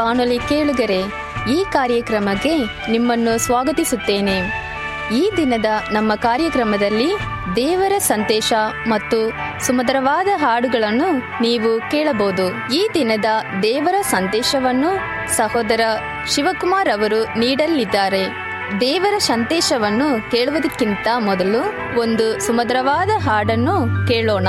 ಬಾನುಲಿ ಕೇಳುಗರೆ, ಈ ಕಾರ್ಯಕ್ರಮಕ್ಕೆ ನಿಮ್ಮನ್ನು ಸ್ವಾಗತಿಸುತ್ತೇನೆ. ಈ ದಿನದ ನಮ್ಮ ಕಾರ್ಯಕ್ರಮದಲ್ಲಿ ದೇವರ ಸಂದೇಶ ಮತ್ತು ಸುಮಧುರವಾದ ಹಾಡುಗಳನ್ನು ನೀವು ಕೇಳಬಹುದು. ಈ ದಿನದ ದೇವರ ಸಂದೇಶವನ್ನು ಸಹೋದರ ಶಿವಕುಮಾರ್ ಅವರು ನೀಡಲಿದ್ದಾರೆ. ದೇವರ ಸಂದೇಶವನ್ನು ಕೇಳುವುದಕ್ಕಿಂತ ಮೊದಲು ಒಂದು ಸುಮಧುರವಾದ ಹಾಡನ್ನು ಕೇಳೋಣ.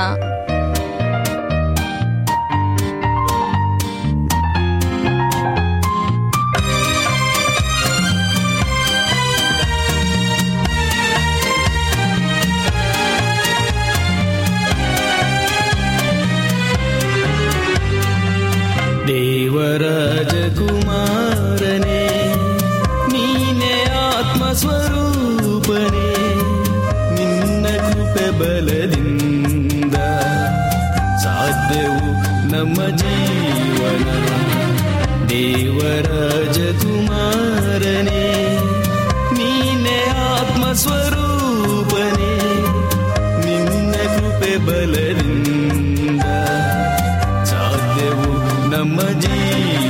ನಮ್ಮ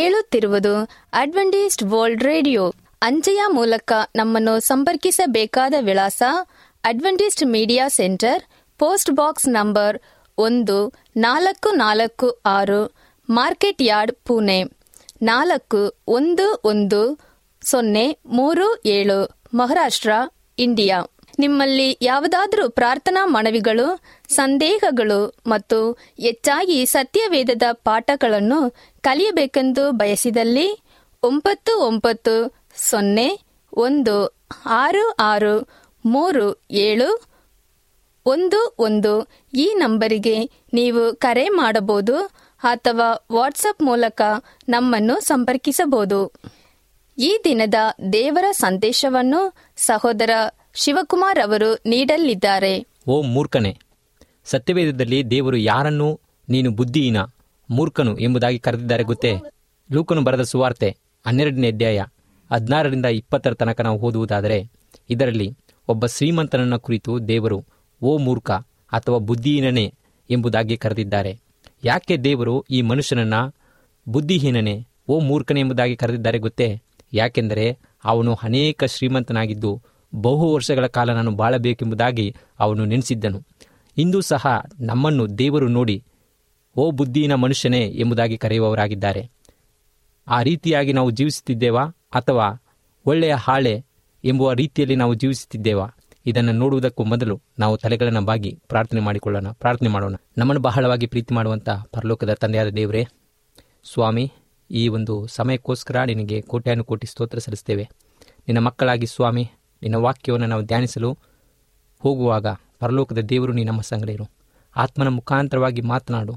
ಕೇಳುತ್ತಿರುವುದು ಅಡ್ವೆಂಟಿಸ್ಟ್ ವರ್ಲ್ಡ್ ರೇಡಿಯೋ. ಅಂಚೆಯ ಮೂಲಕ ನಮ್ಮನ್ನು ಸಂಪರ್ಕಿಸಬೇಕಾದ ವಿಳಾಸ Adventist media centre, post box number ಒಂದು ನಾಲ್ಕು ನಾಲ್ಕು ಆರು, ಮಾರ್ಕೆಟ್ ಯಾರ್ಡ್ ಪುಣೆ, ನಾಲ್ಕು ಒಂದು ಒಂದು ಸೊನ್ನೆ ಮೂರು ಏಳು, ಮಹಾರಾಷ್ಟ್ರ, ಇಂಡಿಯಾ. ನಿಮ್ಮಲ್ಲಿ ಯಾವುದಾದರೂ ಪ್ರಾರ್ಥನಾ ಮನವಿಗಳು ಸಂದೇಹಗಳು ಮತ್ತು ಹೆಚ್ಚಾಗಿ ಸತ್ಯವೇದದ ಪಾಠಗಳನ್ನು ಕಲಿಯಬೇಕೆಂದು ಬಯಸಿದಲ್ಲಿ ಒಂಬತ್ತು ಒಂಬತ್ತು ಸೊನ್ನೆ ಒಂದು ಆರು ಆರು ಮೂರು ಏಳು ಒಂದು ಒಂದು ಈ ನಂಬರಿಗೆ ನೀವು ಕರೆ ಮಾಡಬಹುದು ಅಥವಾ ವಾಟ್ಸಪ್ ಮೂಲಕ ನಮ್ಮನ್ನು ಸಂಪರ್ಕಿಸಬಹುದು. ಈ ದಿನದ ದೇವರ ಸಂದೇಶವನ್ನು ಸಹೋದರ ಶಿವಕುಮಾರ್ ಅವರು ನೀಡಲಿದ್ದಾರೆ. ಓ ಮೂರ್ಖನೆ ಸತ್ಯವೇದದಲ್ಲಿ ದೇವರು ಯಾರನ್ನು ನೀನು ಬುದ್ಧಿಹೀನ, ಮೂರ್ಖನು ಎಂಬುದಾಗಿ ಕರೆದಿದ್ದಾರೆ ಗೊತ್ತೇ? ಲೂಕನು ಬರೆದ ಸುವಾರ್ತೆ ಹನ್ನೆರಡನೇ ಅಧ್ಯಾಯ ಹದಿನಾರರಿಂದ ಇಪ್ಪತ್ತರ ತನಕ ನಾವು ಓದುವುದಾದರೆ, ಇದರಲ್ಲಿ ಒಬ್ಬ ಶ್ರೀಮಂತನನ್ನ ಕುರಿತು ದೇವರು, ಓ ಮೂರ್ಖ ಅಥವಾ ಬುದ್ಧಿಹೀನೇ ಎಂಬುದಾಗಿ ಕರೆದಿದ್ದಾರೆ. ಯಾಕೆ ದೇವರು ಈ ಮನುಷ್ಯನನ್ನ ಬುದ್ಧಿಹೀನನೆ, ಓ ಮೂರ್ಖನೆ ಎಂಬುದಾಗಿ ಕರೆದಿದ್ದಾರೆ ಗೊತ್ತೇ? ಯಾಕೆಂದರೆ ಅವನು ಅನೇಕ ಶ್ರೀಮಂತನಾಗಿದ್ದು ಬಹು ವರ್ಷಗಳ ಕಾಲ ನಾನು ಬಾಳಬೇಕೆಂಬುದಾಗಿ ಅವನು ನೆನೆಸಿದ್ದನು. ಇಂದು ಸಹ ನಮ್ಮನ್ನು ದೇವರು ನೋಡಿ, ಓ ಬುದ್ಧಿನ ಮನುಷ್ಯನೇ ಎಂಬುದಾಗಿ ಕರೆಯುವವರಾಗಿದ್ದಾರೆ. ಆ ರೀತಿಯಾಗಿ ನಾವು ಜೀವಿಸುತ್ತಿದ್ದೇವಾ ಅಥವಾ ಒಳ್ಳೆಯ ಹಾಳೆ ಎಂಬುವ ರೀತಿಯಲ್ಲಿ ನಾವು ಜೀವಿಸುತ್ತಿದ್ದೇವಾ? ಇದನ್ನು ನೋಡುವುದಕ್ಕೂ ಮೊದಲು ನಾವು ತಲೆಗಳನ್ನು ಬಾಗಿ ಪ್ರಾರ್ಥನೆ ಮಾಡಿಕೊಳ್ಳೋಣ, ಪ್ರಾರ್ಥನೆ ಮಾಡೋಣ. ನಮ್ಮನ್ನು ಬಹಳವಾಗಿ ಪ್ರೀತಿ ಮಾಡುವಂಥ ಪರಲೋಕದ ತಂದೆಯಾದ ದೇವರೇ, ಸ್ವಾಮಿ, ಈ ಒಂದು ಸಮಯಕ್ಕೋಸ್ಕರ ನಿನಗೆ ಕೋಟ್ಯಾನು ಕೋಟಿ ಸ್ತೋತ್ರ ಸಲ್ಲಿಸ್ತೇವೆ ನಿನ್ನ ಮಕ್ಕಳಾಗಿ ಸ್ವಾಮಿ, ನಿನ್ನ ವಾಕ್ಯವನ್ನು ನಾವು ಧ್ಯಾನಿಸಲು ಹೋಗುವಾಗ ಪರಲೋಕದ ದೇವರು, ನೀ ನಮ್ಮ ಸಂಗಡ ಆತ್ಮನ ಮುಖಾಂತರವಾಗಿ ಮಾತನಾಡು.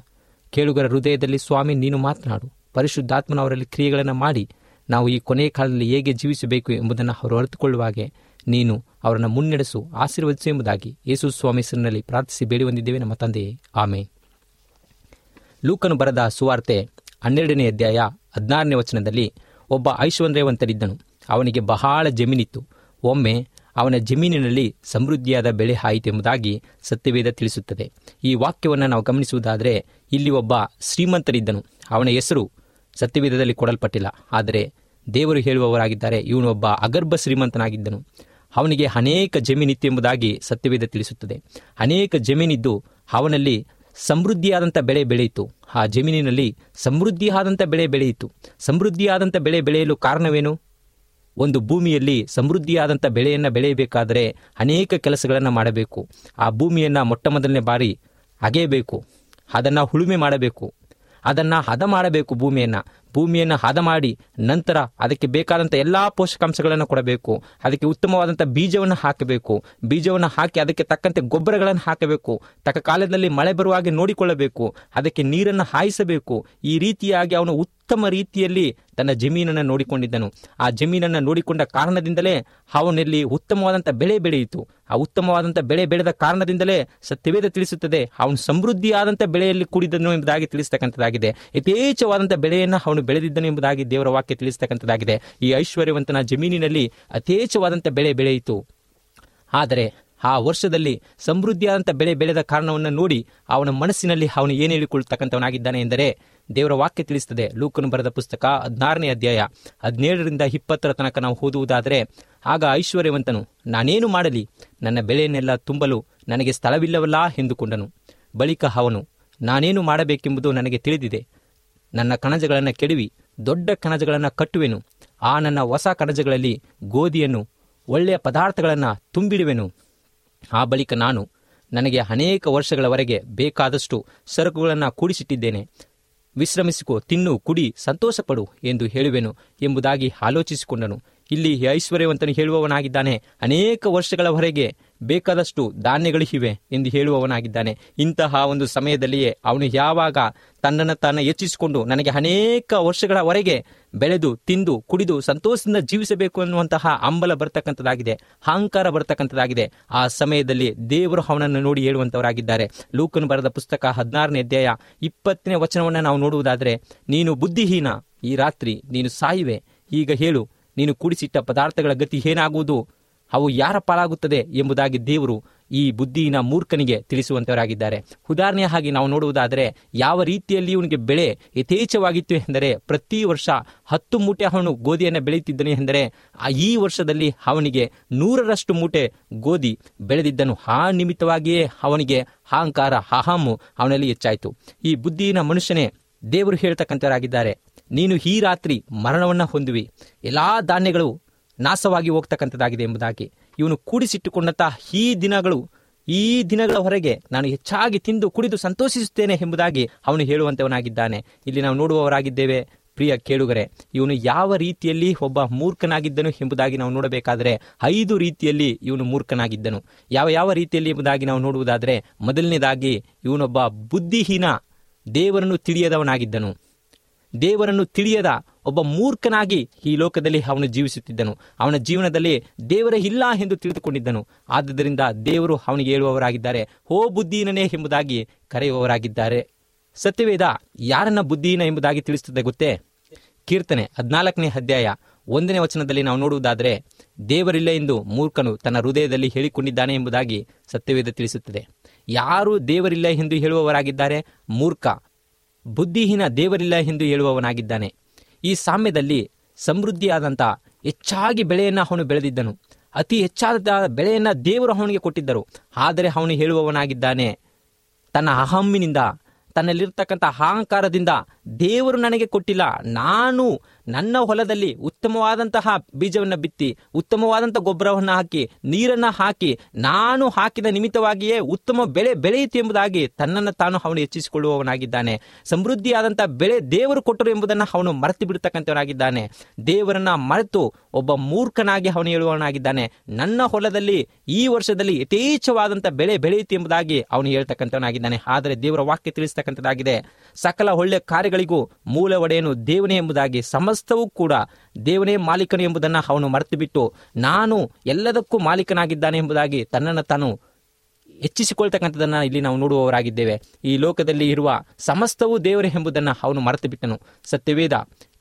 ಕೇಳುಗರ ಹೃದಯದಲ್ಲಿ ಸ್ವಾಮಿ, ನೀನು ಮಾತನಾಡು. ಪರಿಶುದ್ಧಾತ್ಮನ ಅವರಲ್ಲಿ ಕ್ರಿಯೆಗಳನ್ನು ಮಾಡಿ ನಾವು ಈ ಕೊನೆಯ ಕಾಲದಲ್ಲಿ ಹೇಗೆ ಜೀವಿಸಬೇಕು ಎಂಬುದನ್ನು ಅವರು ಅರಿತುಕೊಳ್ಳುವಾಗೆ ನೀನು ಅವರನ್ನು ಮುನ್ನಡೆಸು, ಆಶೀರ್ವದಿಸು ಎಂಬುದಾಗಿ ಯೇಸು ಸ್ವಾಮಿ ಹೆಸರಿನಲ್ಲಿ ಪ್ರಾರ್ಥಿಸಿ ಬೇಡಿ ಹೊಂದಿದ್ದೇವೆ ನಮ್ಮ ತಂದೆಯೇ. ಆಮೆ ಲೂಕನು ಬರೆದ ಸುವಾರ್ತೆ ಹನ್ನೆರಡನೇ ಅಧ್ಯಾಯ ಹದಿನಾರನೇ ವಚನದಲ್ಲಿ ಒಬ್ಬ ಐಶ್ವರ್ಯವಂತರಿದ್ದನು. ಅವನಿಗೆ ಬಹಳ ಜಮೀನಿತ್ತು. ಒಮ್ಮೆ ಅವನ ಜಮೀನಿನಲ್ಲಿ ಸಮೃದ್ಧಿಯಾದ ಬೆಳೆ ಆಯಿತೆಂಬುದಾಗಿ ಸತ್ಯವೇದ ತಿಳಿಸುತ್ತದೆ. ಈ ವಾಕ್ಯವನ್ನು ನಾವು ಗಮನಿಸುವುದಾದರೆ, ಇಲ್ಲಿ ಒಬ್ಬ ಶ್ರೀಮಂತರಿದ್ದನು. ಅವನ ಹೆಸರು ಸತ್ಯವೇದದಲ್ಲಿ ಕೊಡಲ್ಪಟ್ಟಿಲ್ಲ. ಆದರೆ ದೇವರು ಹೇಳುವವರಾಗಿದ್ದಾರೆ. ಇವನು ಒಬ್ಬ ಅಗರ್ಭ ಶ್ರೀಮಂತನಾಗಿದ್ದನು. ಅವನಿಗೆ ಅನೇಕ ಜಮೀನಿತ್ತು ಎಂಬುದಾಗಿ ಸತ್ಯವೇದ ತಿಳಿಸುತ್ತದೆ. ಅನೇಕ ಜಮೀನಿದ್ದು ಅವನಲ್ಲಿ ಸಮೃದ್ಧಿಯಾದಂಥ ಬೆಳೆ ಬೆಳೆಯಿತು. ಆ ಜಮೀನಿನಲ್ಲಿ ಸಮೃದ್ಧಿಯಾದಂಥ ಬೆಳೆ ಬೆಳೆಯಿತು. ಸಮೃದ್ಧಿಯಾದಂಥ ಬೆಳೆ ಬೆಳೆಯಲು ಕಾರಣವೇನು? ಒಂದು ಭೂಮಿಯಲ್ಲಿ ಸಮೃದ್ಧಿಯಾದಂಥ ಬೆಳೆಯನ್ನು ಬೆಳೆಯಬೇಕಾದರೆ ಅನೇಕ ಕೆಲಸಗಳನ್ನು ಮಾಡಬೇಕು. ಆ ಭೂಮಿಯನ್ನು ಮೊಟ್ಟ ಮೊದಲನೇ ಬಾರಿ ಅಗೆಯಬೇಕು. ಅದನ್ನು ಉಳುಮೆ ಮಾಡಬೇಕು. ಅದನ್ನು ಹದ ಮಾಡಬೇಕು ಭೂಮಿಯನ್ನು. ಭೂಮಿಯನ್ನು ಹದ ಮಾಡಿ ನಂತರ ಅದಕ್ಕೆ ಬೇಕಾದಂಥ ಎಲ್ಲ ಪೋಷಕಾಂಶಗಳನ್ನು ಕೊಡಬೇಕು. ಅದಕ್ಕೆ ಉತ್ತಮವಾದಂಥ ಬೀಜವನ್ನು ಹಾಕಬೇಕು. ಬೀಜವನ್ನು ಹಾಕಿ ಅದಕ್ಕೆ ತಕ್ಕಂತೆ ಗೊಬ್ಬರಗಳನ್ನು ಹಾಕಬೇಕು. ತಕ್ಕ ಕಾಲದಲ್ಲಿ ಮಳೆ ಬರುವ ಹಾಗೆ ನೋಡಿಕೊಳ್ಳಬೇಕು. ಅದಕ್ಕೆ ನೀರನ್ನು ಹಾಯಿಸಬೇಕು. ಈ ರೀತಿಯಾಗಿ ಅವನು ಉತ್ತಮ ರೀತಿಯಲ್ಲಿ ತನ್ನ ಜಮೀನನ್ನು ನೋಡಿಕೊಂಡಿದ್ದನು. ಆ ಜಮೀನನ್ನು ನೋಡಿಕೊಂಡ ಕಾರಣದಿಂದಲೇ ಅವನಲ್ಲಿ ಉತ್ತಮವಾದಂಥ ಬೆಳೆ ಬೆಳೆಯಿತು. ಆ ಉತ್ತಮವಾದಂಥ ಬೆಳೆ ಬೆಳೆದ ಕಾರಣದಿಂದಲೇ ಸತ್ಯವೇದ ತಿಳಿಸುತ್ತದೆ, ಅವನು ಸಮೃದ್ಧಿಯಾದಂಥ ಬೆಳೆಯಲ್ಲಿ ಕೂಡಿದ್ದನು ಎಂಬುದಾಗಿ ತಿಳಿಸ್ತಕ್ಕಂಥದ್ದಾಗಿದೆ. ಯಥೇಚ್ಛವಾದಂಥ ಬೆಳೆಯನ್ನು ಅವನು ಬೆಳೆದಿದ್ದನು ಎಂಬುದಾಗಿ ದೇವರ ವಾಕ್ಯ ತಿಳಿಸ್ತಕ್ಕಂಥದ್ದಾಗಿದೆ. ಈ ಐಶ್ವರ್ಯವಂತನ ಜಮೀನಿನಲ್ಲಿ ಯಥೇಚ್ಛವಾದಂಥ ಬೆಳೆ ಬೆಳೆಯಿತು. ಆದರೆ ಆ ವರ್ಷದಲ್ಲಿ ಸಮೃದ್ಧಿಯಾದಂಥ ಬೆಳೆ ಬೆಳೆದ ಕಾರಣವನ್ನು ನೋಡಿ ಅವನ ಮನಸ್ಸಿನಲ್ಲಿ ಅವನು ಏನು ಹೇಳಿಕೊಳ್ತಕ್ಕಂಥವನಾಗಿದ್ದಾನೆ ಎಂದರೆ ದೇವರ ವಾಕ್ಯ ತಿಳಿಸುತ್ತದೆ ಲೂಕನು ಬರೆದ ಪುಸ್ತಕ ಹದಿನಾರನೇ ಅಧ್ಯಾಯ ಹದಿನೇಳರಿಂದ ಇಪ್ಪತ್ತರ ತನಕ ನಾವು ಓದುವುದಾದರೆ, ಆಗ ಐಶ್ವರ್ಯವಂತನು, ನಾನೇನು ಮಾಡಲಿ? ನನ್ನ ಬೆಳೆಯನ್ನೆಲ್ಲ ತುಂಬಲು ನನಗೆ ಸ್ಥಳವಿಲ್ಲವಲ್ಲ ಎಂದುಕೊಂಡನು. ಬಳಿಕ ಅವನು, ನಾನೇನು ಮಾಡಬೇಕೆಂಬುದು ನನಗೆ ತಿಳಿದಿದೆ. ನನ್ನ ಕಣಜಗಳನ್ನು ಕೆಡವಿ, ದೊಡ್ಡ ಕಣಜಗಳನ್ನು ಕಟ್ಟುವೆನು. ಆ ನನ್ನ ಹೊಸ ಕಣಜಗಳಲ್ಲಿ ಗೋಧಿಯನ್ನು, ಒಳ್ಳೆಯ ಪದಾರ್ಥಗಳನ್ನು ತುಂಬಿಡುವೆನು. ಆ ಬಳಿಕ ನಾನು ನನಗೆ ಅನೇಕ ವರ್ಷಗಳವರೆಗೆ ಬೇಕಾದಷ್ಟು ಸರಕುಗಳನ್ನು ಕೂಡಿಸಿಟ್ಟಿದ್ದೇನೆ. ವಿಶ್ರಮಿಸಿಕೋ, ತಿನ್ನು, ಕುಡಿ, ಸಂತೋಷಪಡು ಎಂದು ಹೇಳುವೆನು ಎಂಬುದಾಗಿ ಆಲೋಚಿಸಿಕೊಂಡನು. ಇಲ್ಲಿ ಐಶ್ವರ್ಯವಂತನು ಹೇಳುವವನಾಗಿದ್ದಾನೆ. ಅನೇಕ ವರ್ಷಗಳವರೆಗೆ ಬೇಕಾದಷ್ಟು ಧಾನ್ಯಗಳಿವೆ ಎಂದು ಹೇಳುವವನಾಗಿದ್ದಾನೆ. ಇಂತಹ ಒಂದು ಸಮಯದಲ್ಲಿಯೇ ಅವನು ಯಾವಾಗ ತನ್ನನ್ನು ತಾನು ಹೆಚ್ಚಿಸಿಕೊಂಡು ನನಗೆ ಅನೇಕ ವರ್ಷಗಳವರೆಗೆ ಬೆಳೆದು, ತಿಂದು, ಕುಡಿದು, ಸಂತೋಷದಿಂದ ಜೀವಿಸಬೇಕು ಅನ್ನುವಂತಹ ಅಂಬಲ ಬರ್ತಕ್ಕಂಥದ್ದಾಗಿದೆ, ಅಹಂಕಾರ ಬರ್ತಕ್ಕಂಥದ್ದಾಗಿದೆ. ಆ ಸಮಯದಲ್ಲಿ ದೇವರು ಅವನನ್ನು ನೋಡಿ ಹೇಳುವಂತವರಾಗಿದ್ದಾರೆ. ಲೂಕನ್ ಬರೆದ ಪುಸ್ತಕ ಹದಿನಾರನೇ ಅಧ್ಯಾಯ ಇಪ್ಪತ್ತನೇ ವಚನವನ್ನು ನಾವು ನೋಡುವುದಾದರೆ, ನೀನು ಬುದ್ಧಿಹೀನ, ಈ ರಾತ್ರಿ ನೀನು ಸಾಯುವೆ. ಈಗ ಹೇಳು, ನೀನು ಕುಡಿಸಿಟ್ಟ ಪದಾರ್ಥಗಳ ಗತಿ ಏನಾಗುವುದು? ಅವು ಯಾರ ಪಾಲಾಗುತ್ತದೆ ಎಂಬುದಾಗಿ ದೇವರು ಈ ಬುದ್ಧಿನ ಮೂರ್ಖನಿಗೆ ತಿಳಿಸುವಂತವರಾಗಿದ್ದಾರೆ. ಉದಾಹರಣೆಯ ಹಾಗೆ ನಾವು ನೋಡುವುದಾದರೆ, ಯಾವ ರೀತಿಯಲ್ಲಿ ಇವನಿಗೆ ಬೆಳೆ ಯಥೇಚ್ಛವಾಗಿತ್ತು ಎಂದರೆ, ಪ್ರತಿ ವರ್ಷ ಹತ್ತು ಮೂಟೆ ಅವನು ಗೋಧಿಯನ್ನು ಬೆಳೆಯುತ್ತಿದ್ದನು ಎಂದರೆ ಈ ವರ್ಷದಲ್ಲಿ ಅವನಿಗೆ ನೂರರಷ್ಟು ಮೂಟೆ ಗೋಧಿ ಬೆಳೆದಿದ್ದನು. ಆ ನಿಮಿತ್ತವಾಗಿಯೇ ಅವನಿಗೆ ಅಹಂಕಾರ ಅಹಮ್ಮು ಅವನಲ್ಲಿ ಹೆಚ್ಚಾಯಿತು. ಈ ಬುದ್ಧಿನ ಮನುಷ್ಯನೇ ದೇವರು ಹೇಳ್ತಕ್ಕಂಥವರಾಗಿದ್ದಾರೆ. ನೀನು ಈ ರಾತ್ರಿ ಮರಣವನ್ನು ಹೊಂದುವಿ. ಎಲ್ಲಾ ಧಾನ್ಯಗಳು ನಾಶವಾಗಿ ಹೋಗ್ತಕ್ಕಂಥದ್ದಾಗಿದೆ ಎಂಬುದಾಗಿ. ಇವನು ಕೂಡಿಸಿಟ್ಟುಕೊಂಡಂತಹ ಈ ದಿನಗಳು, ಈ ದಿನಗಳ ಹೊರಗೆ ನಾನು ಹೆಚ್ಚಾಗಿ ತಿಂದು ಕುಡಿದು ಸಂತೋಷಿಸುತ್ತೇನೆ ಎಂಬುದಾಗಿ ಅವನು ಹೇಳುವಂತವನಾಗಿದ್ದಾನೆ. ಇಲ್ಲಿ ನಾವು ನೋಡುವವರಾಗಿದ್ದೇವೆ. ಪ್ರಿಯ ಕೇಳುಗರೆ, ಇವನು ಯಾವ ರೀತಿಯಲ್ಲಿ ಒಬ್ಬ ಮೂರ್ಖನಾಗಿದ್ದನು ಎಂಬುದಾಗಿ ನಾವು ನೋಡಬೇಕಾದರೆ ಐದು ರೀತಿಯಲ್ಲಿ ಇವನು ಮೂರ್ಖನಾಗಿದ್ದನು. ಯಾವ ಯಾವ ರೀತಿಯಲ್ಲಿ ಎಂಬುದಾಗಿ ನಾವು ನೋಡುವುದಾದರೆ, ಮೊದಲನೇದಾಗಿ ಇವನೊಬ್ಬ ಬುದ್ಧಿಹೀನ ದೇವರನ್ನು ತಿಳಿಯದವನಾಗಿದ್ದನು. ದೇವರನ್ನು ತಿಳಿಯದ ಒಬ್ಬ ಮೂರ್ಖನಾಗಿ ಈ ಲೋಕದಲ್ಲಿ ಅವನು ಜೀವಿಸುತ್ತಿದ್ದನು. ಅವನ ಜೀವನದಲ್ಲಿ ದೇವರೇ ಇಲ್ಲ ಎಂದು ತಿಳಿದುಕೊಂಡಿದ್ದನು. ಆದ್ದರಿಂದ ದೇವರು ಅವನಿಗೆ ಹೇಳುವವರಾಗಿದ್ದಾರೆ. ಹೋ ಬುದ್ಧಿಹೀನನೇ ಎಂಬುದಾಗಿ ಕರೆಯುವವರಾಗಿದ್ದಾರೆ. ಸತ್ಯವೇದ ಯಾರನ್ನ ಬುದ್ಧಿಹೀನ ಎಂಬುದಾಗಿ ತಿಳಿಸುತ್ತದೆ ಗೊತ್ತೇ? ಕೀರ್ತನೆ ಹದಿನಾಲ್ಕನೇ ಅಧ್ಯಾಯ ಒಂದನೇ ವಚನದಲ್ಲಿ ನಾವು ನೋಡುವುದಾದರೆ, ದೇವರಿಲ್ಲ ಎಂದು ಮೂರ್ಖನು ತನ್ನ ಹೃದಯದಲ್ಲಿ ಹೇಳಿಕೊಂಡಿದ್ದಾನೆ ಎಂಬುದಾಗಿ ಸತ್ಯವೇದ ತಿಳಿಸುತ್ತದೆ. ಯಾರು ದೇವರಿಲ್ಲ ಎಂದು ಹೇಳುವವರಾಗಿದ್ದಾರೆ? ಮೂರ್ಖ. ಬುದ್ಧಿಹೀನ ದೇವರಿಲ್ಲ ಎಂದು ಹೇಳುವವನಾಗಿದ್ದಾನೆ. ಈ ಸಾಮ್ಯದಲ್ಲಿ ಸಮೃದ್ಧಿಯಾದಂಥ ಹೆಚ್ಚಾಗಿ ಬೆಳೆಯನ್ನು ಅವನು ಬೆಳೆದಿದ್ದನು. ಅತಿ ಹೆಚ್ಚಾದ ಬೆಳೆಯನ್ನು ದೇವರು ಅವನಿಗೆ ಕೊಟ್ಟಿದ್ದರು. ಆದರೆ ಅವನು ಹೇಳುವವನಾಗಿದ್ದಾನೆ, ತನ್ನ ಅಹಮ್ಮಿನಿಂದ, ತನ್ನಲ್ಲಿರ್ತಕ್ಕಂಥ ಅಹಂಕಾರದಿಂದ ದೇವರು ನನಗೆ ಕೊಟ್ಟಿಲ್ಲ. ನಾನು ನನ್ನ ಹೊಲದಲ್ಲಿ ಉತ್ತಮವಾದಂತಹ ಬೀಜವನ್ನು ಬಿತ್ತಿ ಉತ್ತಮವಾದಂಥ ಗೊಬ್ಬರವನ್ನು ಹಾಕಿ, ನೀರನ್ನು ಹಾಕಿ, ನಾನು ಹಾಕಿದ ನಿಮಿತ್ತವಾಗಿಯೇ ಉತ್ತಮ ಬೆಳೆ ಬೆಳೆಯಿತು ಎಂಬುದಾಗಿ ತನ್ನನ್ನು ತಾನು ಅವನು ಹೆಚ್ಚಿಸಿಕೊಳ್ಳುವವನಾಗಿದ್ದಾನೆ. ಸಮೃದ್ಧಿಯಾದಂಥ ಬೆಳೆ ದೇವರು ಕೊಟ್ಟರು ಎಂಬುದನ್ನು ಅವನು ಮರೆತು ಬಿಡ್ತಕ್ಕಂಥವನಾಗಿದ್ದಾನೆ. ದೇವರನ್ನ ಮರೆತು ಒಬ್ಬ ಮೂರ್ಖನಾಗಿ ಅವನು ಹೇಳುವವನಾಗಿದ್ದಾನೆ. ನನ್ನ ಹೊಲದಲ್ಲಿ ಈ ವರ್ಷದಲ್ಲಿ ಯಥೇಚ್ಛವಾದಂಥ ಬೆಳೆ ಬೆಳೆಯಿತು ಎಂಬುದಾಗಿ ಅವನು ಹೇಳ್ತಕ್ಕಂಥವನಾಗಿದ್ದಾನೆ. ಆದರೆ ದೇವರ ವಾಕ್ಯ ತಿಳಿಸ್ತಕ್ಕಂಥದ್ದಾಗಿದೆ. ಸಕಲ ಒಳ್ಳೆಯ ಕಾರ್ಯಗಳಿಗೂ ಮೂಲ ಒಡೆಯನು ದೇವನೇ ಎಂಬುದಾಗಿ ಸಮಸ್ತವೂ ಕೂಡ ದೇವನೇ ಮಾಲೀಕನು ಎಂಬುದನ್ನು ಅವನು ಮರೆತು ಬಿಟ್ಟು ನಾನು ಎಲ್ಲದಕ್ಕೂ ಮಾಲೀಕನಾಗಿದ್ದಾನೆ ಎಂಬುದಾಗಿ ತನ್ನನ್ನು ತಾನು ಹೆಚ್ಚಿಸಿಕೊಳ್ತಕ್ಕಂಥದ್ದನ್ನು ಇಲ್ಲಿ ನಾವು ನೋಡುವವರಾಗಿದ್ದೇವೆ. ಈ ಲೋಕದಲ್ಲಿ ಇರುವ ಸಮಸ್ತವೂ ದೇವರೇ ಎಂಬುದನ್ನು ಅವನು ಮರೆತು ಬಿಟ್ಟನು ಸತ್ಯವೇದ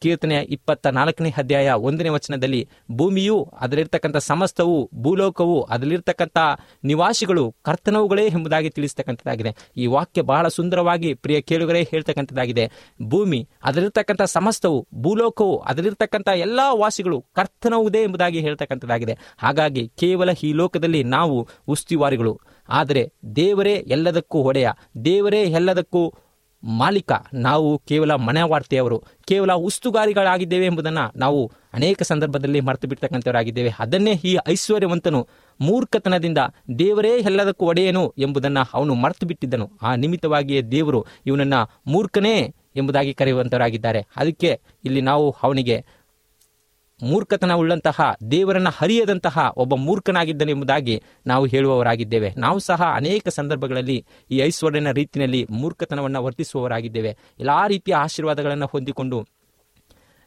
ಕೀರ್ತನೆಯ ಇಪ್ಪತ್ತ ನಾಲ್ಕನೇ ಅಧ್ಯಾಯ ಒಂದನೇ ವಚನದಲ್ಲಿ ಭೂಮಿಯು, ಅದರಲ್ಲಿರ್ತಕ್ಕಂಥ ಸಮಸ್ತವು, ಭೂಲೋಕವು, ಅದರಲ್ಲಿರ್ತಕ್ಕಂಥ ನಿವಾಸಿಗಳು ಕರ್ತನವುಗಳೇ ಎಂಬುದಾಗಿ ತಿಳಿಸ್ತಕ್ಕಂಥದ್ದಾಗಿದೆ. ಈ ವಾಕ್ಯ ಬಹಳ ಸುಂದರವಾಗಿ ಪ್ರಿಯ ಕೇಳುಗರೇ ಹೇಳ್ತಕ್ಕಂಥದ್ದಾಗಿದೆ. ಭೂಮಿ, ಅದರಲ್ಲಿರ್ತಕ್ಕಂಥ ಸಮಸ್ತವು, ಭೂಲೋಕವು, ಅದರಲ್ಲಿರ್ತಕ್ಕಂಥ ಎಲ್ಲ ವಾಸಿಗಳು ಕರ್ತನವುದೇ ಎಂಬುದಾಗಿ ಹೇಳ್ತಕ್ಕಂಥದ್ದಾಗಿದೆ. ಹಾಗಾಗಿ ಕೇವಲ ಈ ಲೋಕದಲ್ಲಿ ನಾವು ಉಸ್ತುವಾರಿಗಳು. ಆದರೆ ದೇವರೇ ಎಲ್ಲದಕ್ಕೂ ಒಡೆಯ, ದೇವರೇ ಎಲ್ಲದಕ್ಕೂ ಮಾಲೀಕ. ನಾವು ಕೇವಲ ಮನೆವಾರ್ತೆಯವರು, ಕೇವಲ ಉಸ್ತುಗಾರಿಗಳಾಗಿದ್ದೇವೆ ಎಂಬುದನ್ನು ನಾವು ಅನೇಕ ಸಂದರ್ಭದಲ್ಲಿ ಮರೆತು ಬಿಡ್ತಕ್ಕಂಥವರಾಗಿದ್ದೇವೆ ಅದನ್ನೇ ಈ ಐಶ್ವರ್ಯವಂತನು, ಮೂರ್ಖತನದಿಂದ ದೇವರೇ ಎಲ್ಲದಕ್ಕೂ ಒಡೆಯನು ಎಂಬುದನ್ನು ಅವನು ಮರೆತು ಬಿಟ್ಟಿದ್ದನು ಆ ನಿಮಿತ್ತವಾಗಿಯೇ ದೇವರು ಇವನನ್ನು ಮೂರ್ಖನೇ ಎಂಬುದಾಗಿ ಕರೆಯುವಂಥವರಾಗಿದ್ದಾರೆ. ಅದಕ್ಕೆ ಇಲ್ಲಿ ನಾವು ಅವನಿಗೆ ಮೂರ್ಖತನ ಉಳ್ಳಂತಹ ದೇವರನ್ನ ಹರಿಯದಂತಹ ಒಬ್ಬ ಮೂರ್ಖನಾಗಿದ್ದನೆಂಬುದಾಗಿ ನಾವು ಹೇಳುವವರಾಗಿದ್ದೇವೆ. ನಾವು ಸಹ ಅನೇಕ ಸಂದರ್ಭಗಳಲ್ಲಿ ಈ ಐಶ್ವರ್ಯನ ರೀತಿಯಲ್ಲಿ ಮೂರ್ಖತನವನ್ನು ವರ್ತಿಸುವವರಾಗಿದ್ದೇವೆ. ಎಲ್ಲ ರೀತಿಯ ಆಶೀರ್ವಾದಗಳನ್ನು ಹೊಂದಿಕೊಂಡು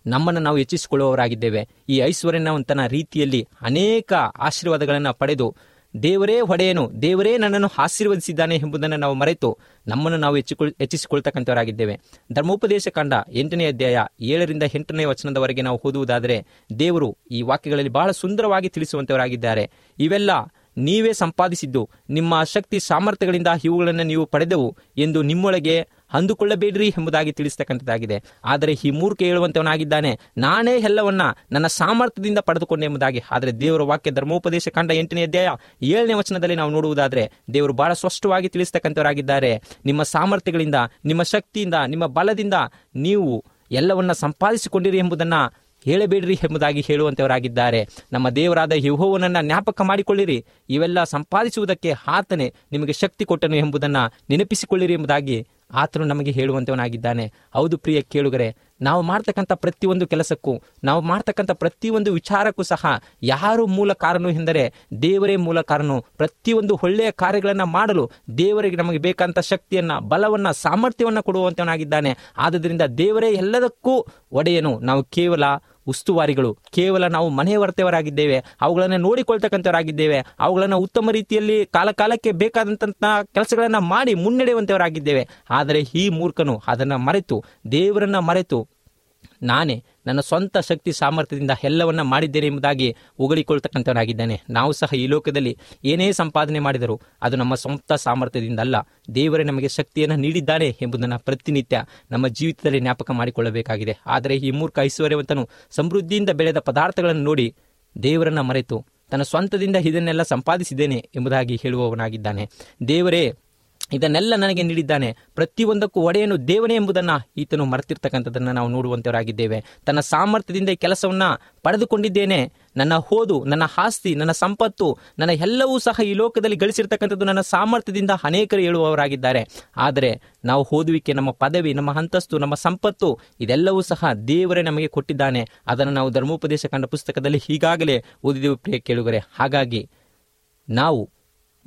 ನಮ್ಮನ್ನು ನಾವು ಹೆಚ್ಚಿಸಿಕೊಳ್ಳುವವರಾಗಿದ್ದೇವೆ. ಈ ಐಶ್ವರ್ಯನವಂತನ ರೀತಿಯಲ್ಲಿ ಅನೇಕ ಆಶೀರ್ವಾದಗಳನ್ನು ಪಡೆದು ದೇವರೇ ಹೊಡೆಯನು ದೇವರೇ ನನ್ನನ್ನು ಆಶೀರ್ವದಿಸಿದ್ದಾನೆ ಎಂಬುದನ್ನು ನಾವು ಮರೆತು ನಮ್ಮನ್ನು ನಾವು ಹೆಚ್ಚಿಕೊಳ್, ಹೆಚ್ಚಿಸಿಕೊಳ್ತಕ್ಕಂಥವರಾಗಿದ್ದೇವೆ. ಧರ್ಮೋಪದೇಶ ಕಂಡ ಎಂಟನೇ ಅಧ್ಯಾಯ ಏಳರಿಂದ ಎಂಟನೇ ವಚನದವರೆಗೆ ನಾವು ಓದುವುದಾದರೆ, ದೇವರು ಈ ವಾಕ್ಯಗಳಲ್ಲಿ ಬಹಳ ಸುಂದರವಾಗಿ ತಿಳಿಸುವಂತವರಾಗಿದ್ದಾರೆ ಇವೆಲ್ಲ ನೀವೇ ಸಂಪಾದಿಸಿದ್ದು, ನಿಮ್ಮ ಶಕ್ತಿ ಸಾಮರ್ಥ್ಯಗಳಿಂದ ಇವುಗಳನ್ನು ನೀವು ಪಡೆದವು ಎಂದು ನಿಮ್ಮೊಳಗೆ ಅಂದುಕೊಳ್ಳಬೇಡ್ರಿ ಎಂಬುದಾಗಿ ತಿಳಿಸ್ತಕ್ಕಂಥದ್ದಾಗಿದೆ. ಆದರೆ ಈ ಮೂರ್ಖ ಹೇಳುವಂತವನಾಗಿದ್ದಾನೆ. ನಾನೇ ಎಲ್ಲವನ್ನ ನನ್ನ ಸಾಮರ್ಥ್ಯದಿಂದ ಪಡೆದುಕೊಂಡೆ ಎಂಬುದಾಗಿ. ಆದರೆ ದೇವರ ವಾಕ್ಯ ಧರ್ಮೋಪದೇಶ ಕಂಡ ಎಂಟನೇ ಅಧ್ಯಾಯ ಏಳನೇ ವಚನದಲ್ಲಿ ನಾವು ನೋಡುವುದಾದರೆ, ದೇವರು ಬಹಳ ಸ್ಪಷ್ಟವಾಗಿ ತಿಳಿಸ್ತಕ್ಕಂಥವರಾಗಿದ್ದಾರೆ. ನಿಮ್ಮ ಸಾಮರ್ಥ್ಯಗಳಿಂದ, ನಿಮ್ಮ ಶಕ್ತಿಯಿಂದ, ನಿಮ್ಮ ಬಲದಿಂದ ನೀವು ಎಲ್ಲವನ್ನ ಸಂಪಾದಿಸಿಕೊಂಡಿರಿ ಎಂಬುದನ್ನ ಹೇಳಬೇಡ್ರಿ ಎಂಬುದಾಗಿ ಹೇಳುವಂತವರಾಗಿದ್ದಾರೆ. ನಮ್ಮ ದೇವರಾದ ಯಹೋವನನ್ನ ಜ್ಞಾಪಕ ಮಾಡಿಕೊಳ್ಳಿರಿ. ಇವೆಲ್ಲ ಸಂಪಾದಿಸುವುದಕ್ಕೆ ಆತನೇ ನಿಮಗೆ ಶಕ್ತಿ ಕೊಟ್ಟನು ಎಂಬುದನ್ನು ನೆನಪಿಸಿಕೊಳ್ಳಿರಿ ಎಂಬುದಾಗಿ ಆತನು ನಮಗೆ ಹೇಳುವಂತವನಾಗಿದ್ದಾನೆ. ಹೌದು ಪ್ರಿಯ ಕೇಳುಗರೆ, ನಾವು ಮಾಡ್ತಕ್ಕಂಥ ಪ್ರತಿಯೊಂದು ಕೆಲಸಕ್ಕೂ, ನಾವು ಮಾಡ್ತಕ್ಕಂಥ ಪ್ರತಿಯೊಂದು ವಿಚಾರಕ್ಕೂ ಸಹ ಯಾರು ಮೂಲ ಕಾರಣ ಎಂದರೆ ದೇವರೇ ಮೂಲ ಕಾರಣ ಪ್ರತಿಯೊಂದು ಒಳ್ಳೆಯ ಕಾರ್ಯಗಳನ್ನು ಮಾಡಲು ದೇವರಿಗೆ ನಮಗೆ ಬೇಕಾದಂಥ ಶಕ್ತಿಯನ್ನು, ಬಲವನ್ನು, ಸಾಮರ್ಥ್ಯವನ್ನು ಕೊಡುವಂಥವನಾಗಿದ್ದಾನೆ ಆದ್ದರಿಂದ ದೇವರೇ ಎಲ್ಲದಕ್ಕೂ ಒಡೆಯನು. ನಾವು ಕೇವಲ ಉಸ್ತುವಾರಿಗಳು. ಕೇವಲ ನಾವು ಮನೆ ವರ್ತವರಾಗಿದ್ದೇವೆ ಅವುಗಳನ್ನು ನೋಡಿಕೊಳ್ತಕ್ಕಂಥವರಾಗಿದ್ದೇವೆ. ಅವುಗಳನ್ನು ಉತ್ತಮ ರೀತಿಯಲ್ಲಿ ಕಾಲಕಾಲಕ್ಕೆ ಬೇಕಾದಂತಹ ಕೆಲಸಗಳನ್ನು ಮಾಡಿ ಮುನ್ನಡೆಯುವಂಥವರಾಗಿದ್ದೇವೆ. ಆದರೆ ಈ ಮೂರ್ಖನು ಅದನ್ನು ಮರೆತು, ದೇವರನ್ನ ಮರೆತು ನಾನೇ ನನ್ನ ಸ್ವಂತ ಶಕ್ತಿ ಸಾಮರ್ಥ್ಯದಿಂದ ಎಲ್ಲವನ್ನ ಮಾಡಿದ್ದೇನೆ ಎಂಬುದಾಗಿ ಉಗಳಿಕೊಳ್ತಕ್ಕಂಥವನಾಗಿದ್ದಾನೆ. ನಾವು ಸಹ ಈ ಲೋಕದಲ್ಲಿ ಏನೇ ಸಂಪಾದನೆ ಮಾಡಿದರೂ ಅದು ನಮ್ಮ ಸ್ವಂತ ಸಾಮರ್ಥ್ಯದಿಂದ ಅಲ್ಲ ದೇವರೇ ನಮಗೆ ಶಕ್ತಿಯನ್ನು ನೀಡಿದ್ದಾನೆ ಎಂಬುದನ್ನು ಪ್ರತಿನಿತ್ಯ ನಮ್ಮ ಜೀವಿತದಲ್ಲಿ ಜ್ಞಾಪಕ ಮಾಡಿಕೊಳ್ಳಬೇಕಾಗಿದೆ. ಆದರೆ ಈ ಮೂರ್ಖ ಐಶ್ವರ್ಯವಂತನು ಸಮೃದ್ಧಿಯಿಂದ ಬೆಳೆದ ಪದಾರ್ಥಗಳನ್ನು ನೋಡಿ ದೇವರನ್ನ ಮರೆತು ತನ್ನ ಸ್ವಂತದಿಂದ ಇದನ್ನೆಲ್ಲ ಸಂಪಾದಿಸಿದ್ದೇನೆ ಎಂಬುದಾಗಿ ಹೇಳುವವನಾಗಿದ್ದಾನೆ. ದೇವರೇ ಇದನ್ನೆಲ್ಲ ನನಗೆ ನೀಡಿದ್ದಾನೆ. ಪ್ರತಿಯೊಂದಕ್ಕೂ ಒಡೆಯನು ದೇವನೇ ಎಂಬುದನ್ನು ಈತನು ಮರೆತಿರ್ತಕ್ಕಂಥದ್ದನ್ನು ನಾವು ನೋಡುವಂತವರಾಗಿದ್ದೇವೆ. ತನ್ನ ಸಾಮರ್ಥ್ಯದಿಂದ ಈ ಕೆಲಸವನ್ನ ಪಡೆದುಕೊಂಡಿದ್ದೇನೆ. ನನ್ನ ಹೋದು, ನನ್ನ ಆಸ್ತಿ, ನನ್ನ ಸಂಪತ್ತು, ನನ್ನ ಎಲ್ಲವೂ ಸಹ ಈ ಲೋಕದಲ್ಲಿ ಗಳಿಸಿರ್ತಕ್ಕಂಥದ್ದು ನನ್ನ ಸಾಮರ್ಥ್ಯದಿಂದ ಅನೇಕರು ಹೇಳುವವರಾಗಿದ್ದಾರೆ. ಆದರೆ ನಾವು ಓದುವಿಕೆ, ನಮ್ಮ ಪದವಿ, ನಮ್ಮ ಅಂತಸ್ತು, ನಮ್ಮ ಸಂಪತ್ತು, ಇದೆಲ್ಲವೂ ಸಹ ದೇವರೇ ನಮಗೆ ಕೊಟ್ಟಿದ್ದಾನೆ. ಅದನ್ನು ನಾವು ಧರ್ಮೋಪದೇಶ ಕಂಡ ಪುಸ್ತಕದಲ್ಲಿ ಈಗಾಗಲೇ ಓದಿದೆವು ಪ್ರಿಯ ಕೇಳುಗರೆ. ಹಾಗಾಗಿ ನಾವು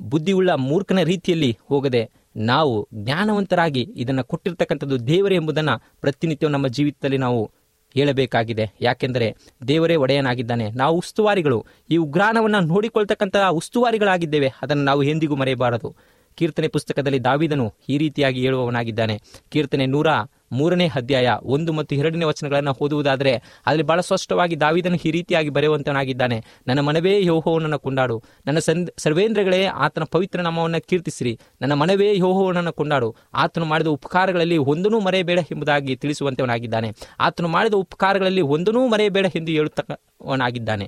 ಬುದ್ಧಿಯುಳ್ಳ ಮೂರ್ಖನ ರೀತಿಯಲ್ಲಿ ಹೋಗದೆ ನಾವು ಜ್ಞಾನವಂತರಾಗಿ ಇದನ್ನು ಕೊಟ್ಟಿರ್ತಕ್ಕಂಥದ್ದು ದೇವರೇ ಎಂಬುದನ್ನು ಪ್ರತಿನಿತ್ಯ ನಮ್ಮ ಜೀವಿತದಲ್ಲಿ ನಾವು ಹೇಳಬೇಕಾಗಿದೆ. ಯಾಕೆಂದರೆ ದೇವರೇ ಒಡೆಯನಾಗಿದ್ದಾನೆ. ನಾವು ಉಸ್ತುವಾರಿಗಳು. ಈ ಉಗ್ರಾಣವನ್ನು ನೋಡಿಕೊಳ್ತಕ್ಕಂತಹ ಉಸ್ತುವಾರಿಗಳಾಗಿದ್ದೇವೆ. ಅದನ್ನು ನಾವು ಎಂದಿಗೂ ಮರೆಯಬಾರದು. ಕೀರ್ತನೆ ಪುಸ್ತಕದಲ್ಲಿ ದಾವಿದನು ಈ ರೀತಿಯಾಗಿ ಹೇಳುವವನಾಗಿದ್ದಾನೆ. ಕೀರ್ತನೆ ನೂರ ಮೂರನೇ ಅಧ್ಯಾಯ ಒಂದು ಮತ್ತು ಎರಡನೇ ವಚನಗಳನ್ನು ಓದುವುದಾದರೆ ಅಲ್ಲಿ ಬಹಳ ಸ್ಪಷ್ಟವಾಗಿ ದಾವಿದನು ಈ ರೀತಿಯಾಗಿ ಬರೆಯುವಂತನಾಗಿದ್ದಾನೆ ನನ್ನ ಮನವೇ ಯೋಹೋವನನ್ನು ಕೊಂಡಾಡು. ನನ್ನ ಸಂದ್ ಸರ್ವೇಂದ್ರಗಳೇ, ಆತನ ಪವಿತ್ರ ನಾಮವನ್ನು ಕೀರ್ತಿಸಿರಿ. ನನ್ನ ಮನವೇ ಯೋಹೋವನನ್ನು ಕೊಂಡಾಡು. ಆತನು ಮಾಡಿದ ಉಪಕಾರಗಳಲ್ಲಿ ಒಂದನೂ ಮರೆಯಬೇಡ ಎಂಬುದಾಗಿ ತಿಳಿಸುವಂತವನಾಗಿದ್ದಾನೆ. ಆತನು ಮಾಡಿದ ಉಪಕಾರಗಳಲ್ಲಿ ಒಂದನೂ ಮರೆಯಬೇಡ ಎಂದು ಹೇಳುತ್ತವನಾಗಿದ್ದಾನೆ.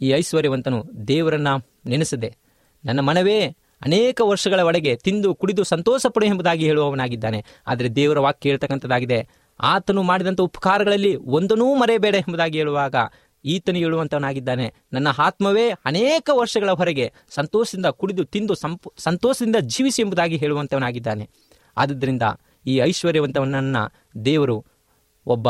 ಈ ಐಶ್ವರ್ಯವಂತನು ದೇವರನ್ನ ನೆನೆಸದೆ, ನನ್ನ ಮನವೇ ಅನೇಕ ವರ್ಷಗಳ ಒಳಗೆ ತಿಂದು, ಕುಡಿದು ಸಂತೋಷ ಪಡು ಎಂಬುದಾಗಿ ಹೇಳುವವನಾಗಿದ್ದಾನೆ. ಆದರೆ ದೇವರ ವಾಕ್ಯ ಹೇಳ್ತಕ್ಕಂಥದ್ದಾಗಿದೆ ಆತನು ಮಾಡಿದಂಥ ಉಪಕಾರಗಳಲ್ಲಿ ಒಂದನೂ ಮರೆಯಬೇಡ ಎಂಬುದಾಗಿ ಹೇಳುವಾಗ ಈತನು ಹೇಳುವಂಥವನಾಗಿದ್ದಾನೆ. ನನ್ನ ಆತ್ಮವೇ ಅನೇಕ ವರ್ಷಗಳ ಹೊರಗೆ ಸಂತೋಷದಿಂದ ಕುಡಿದು, ತಿಂದು, ಸಂಪು, ಸಂತೋಷದಿಂದ ಜೀವಿಸಿ ಎಂಬುದಾಗಿ ಹೇಳುವಂತವನಾಗಿದ್ದಾನೆ ಆದ್ದರಿಂದ ಈ ಐಶ್ವರ್ಯವಂತವನನ್ನು ದೇವರು ಒಬ್ಬ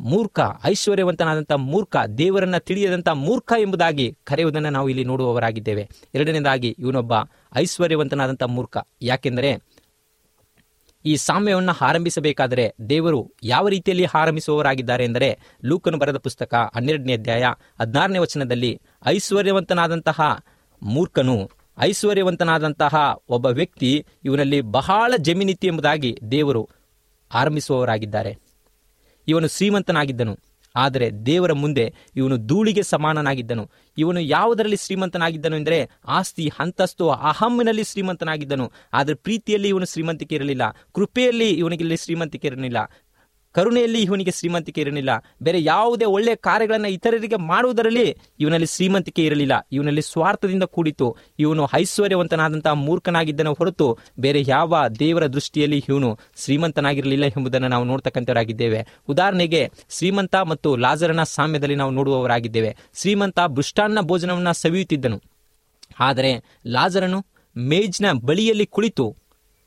ಮೂರ್ಖ, ಐಶ್ವರ್ಯವಂತನಾದಂಥ ಮೂರ್ಖ, ದೇವರನ್ನ ತಿಳಿಯದಂಥ ಮೂರ್ಖ ಎಂಬುದಾಗಿ ಕರೆಯುವುದನ್ನು ನಾವು ಇಲ್ಲಿ ನೋಡುವವರಾಗಿದ್ದೇವೆ. ಎರಡನೇದಾಗಿ ಇವನೊಬ್ಬ ಐಶ್ವರ್ಯವಂತನಾದಂಥ ಮೂರ್ಖ. ಯಾಕೆಂದರೆ ಈ ಸಾಮ್ಯವನ್ನು ಆರಂಭಿಸಬೇಕಾದರೆ ದೇವರು ಯಾವ ರೀತಿಯಲ್ಲಿ ಆರಂಭಿಸುವವರಾಗಿದ್ದಾರೆ ಎಂದರೆ ಲೂಕನು ಬರೆದ ಪುಸ್ತಕ ಹನ್ನೆರಡನೇ ಅಧ್ಯಾಯ ಹದಿನಾರನೇ ವಚನದಲ್ಲಿ ಐಶ್ವರ್ಯವಂತನಾದಂತಹ ಮೂರ್ಖನು, ಐಶ್ವರ್ಯವಂತನಾದಂತಹ ಒಬ್ಬ ವ್ಯಕ್ತಿ ಇವನಲ್ಲಿ ಬಹಳ ಜಮೀನಿತಿ ಎಂಬುದಾಗಿ ದೇವರು ಆರಂಭಿಸುವವರಾಗಿದ್ದಾರೆ. ಇವನು ಶ್ರೀಮಂತನಾಗಿದ್ದನು. ಆದರೆ ದೇವರ ಮುಂದೆ ಇವನು ಧೂಳಿಗೆ ಸಮಾನನಾಗಿದ್ದನು. ಇವನು ಯಾವುದರಲ್ಲಿ ಶ್ರೀಮಂತನಾಗಿದ್ದನು ಎಂದರೆ ಆಸ್ತಿ, ಅಂತಸ್ತು, ಅಹಮ್ಮಿನಲ್ಲಿ ಶ್ರೀಮಂತನಾಗಿದ್ದನು. ಆದರೆ ಪ್ರೀತಿಯಲ್ಲಿ ಇವನು ಶ್ರೀಮಂತಿಕೆ ಇರಲಿಲ್ಲ. ಕೃಪೆಯಲ್ಲಿ ಇವನಿಗೆ ಶ್ರೀಮಂತಿಕೆ ಇರಲಿಲ್ಲ. ಕರುಣೆಯಲ್ಲಿ ಇವನಿಗೆ ಶ್ರೀಮಂತಿಕೆ ಇರಲಿಲ್ಲ ಬೇರೆ ಯಾವುದೇ ಒಳ್ಳೆಯ ಕಾರ್ಯಗಳನ್ನು ಇತರರಿಗೆ ಮಾಡುವುದರಲ್ಲಿ ಇವನಲ್ಲಿ ಶ್ರೀಮಂತಿಕೆ ಇರಲಿಲ್ಲ ಇವನಲ್ಲಿ ಸ್ವಾರ್ಥದಿಂದ ಕೂಡಿತು ಇವನು ಐಶ್ವರ್ಯವಂತನಾದಂತಹ ಮೂರ್ಖನಾಗಿದ್ದನ ಹೊರತು ಬೇರೆ ಯಾವ ದೇವರ ದೃಷ್ಟಿಯಲ್ಲಿ ಇವನು ಶ್ರೀಮಂತನಾಗಿರಲಿಲ್ಲ ಎಂಬುದನ್ನು ನಾವು ನೋಡ್ತಕ್ಕಂಥವರಾಗಿದ್ದೇವೆ. ಉದಾಹರಣೆಗೆ ಶ್ರೀಮಂತ ಮತ್ತು ಲಾಜರನ ಸಾಮ್ಯದಲ್ಲಿ ನಾವು ನೋಡುವವರಾಗಿದ್ದೇವೆ. ಶ್ರೀಮಂತ ಬೃಷ್ಟಾನ್ನ ಭೋಜನವನ್ನು ಸವಿಯುತ್ತಿದ್ದನು. ಆದರೆ ಲಾಜರನು ಮೇಜ್ನ ಬಳಿಯಲ್ಲಿ ಕುಳಿತು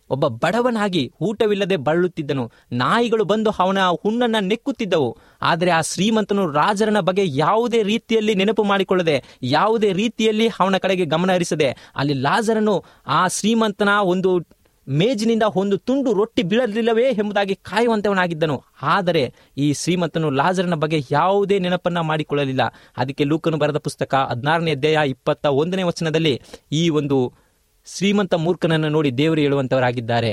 ಒಬ್ಬ ಬಡವನಾಗಿ ಊಟವಿಲ್ಲದೆ ಬಳಲುತ್ತಿದ್ದನು. ನಾಯಿಗಳು ಬಂದು ಅವನ ಹುಣ್ಣನ್ನ ನೆಕ್ಕುತ್ತಿದ್ದವು. ಆದರೆ ಆ ಶ್ರೀಮಂತನು ರಾಜರನ ಬಗ್ಗೆ ಯಾವುದೇ ರೀತಿಯಲ್ಲಿ ನೆನಪು ಮಾಡಿಕೊಳ್ಳದೆ, ಯಾವುದೇ ರೀತಿಯಲ್ಲಿ ಅವನ ಕಡೆಗೆ ಗಮನ ಹರಿಸದೆ, ಅಲ್ಲಿ ಲಾಜರನು ಆ ಶ್ರೀಮಂತನ ಒಂದು ಮೇಜಿನಿಂದ ಒಂದು ತುಂಡು ರೊಟ್ಟಿ ಬೀಳಲಿಲ್ಲವೇ ಎಂಬುದಾಗಿ ಕಾಯುವಂತವನಾಗಿದ್ದನು. ಆದರೆ ಈ ಶ್ರೀಮಂತನು ಲಾಜರನ ಬಗ್ಗೆ ಯಾವುದೇ ನೆನಪನ್ನ ಮಾಡಿಕೊಳ್ಳಲಿಲ್ಲ. ಅದಕ್ಕೆ ಲೂಕನು ಬರೆದ ಪುಸ್ತಕ ಹದಿನಾರನೇ ಅಧ್ಯಾಯ ಇಪ್ಪತ್ತ ಒಂದನೇ ವಚನದಲ್ಲಿ ಈ ಒಂದು ಶ್ರೀಮಂತ ಮೂರ್ಖನನ್ನು ನೋಡಿ ದೇವರು ಹೇಳುವಂತವರಾಗಿದ್ದಾರೆ.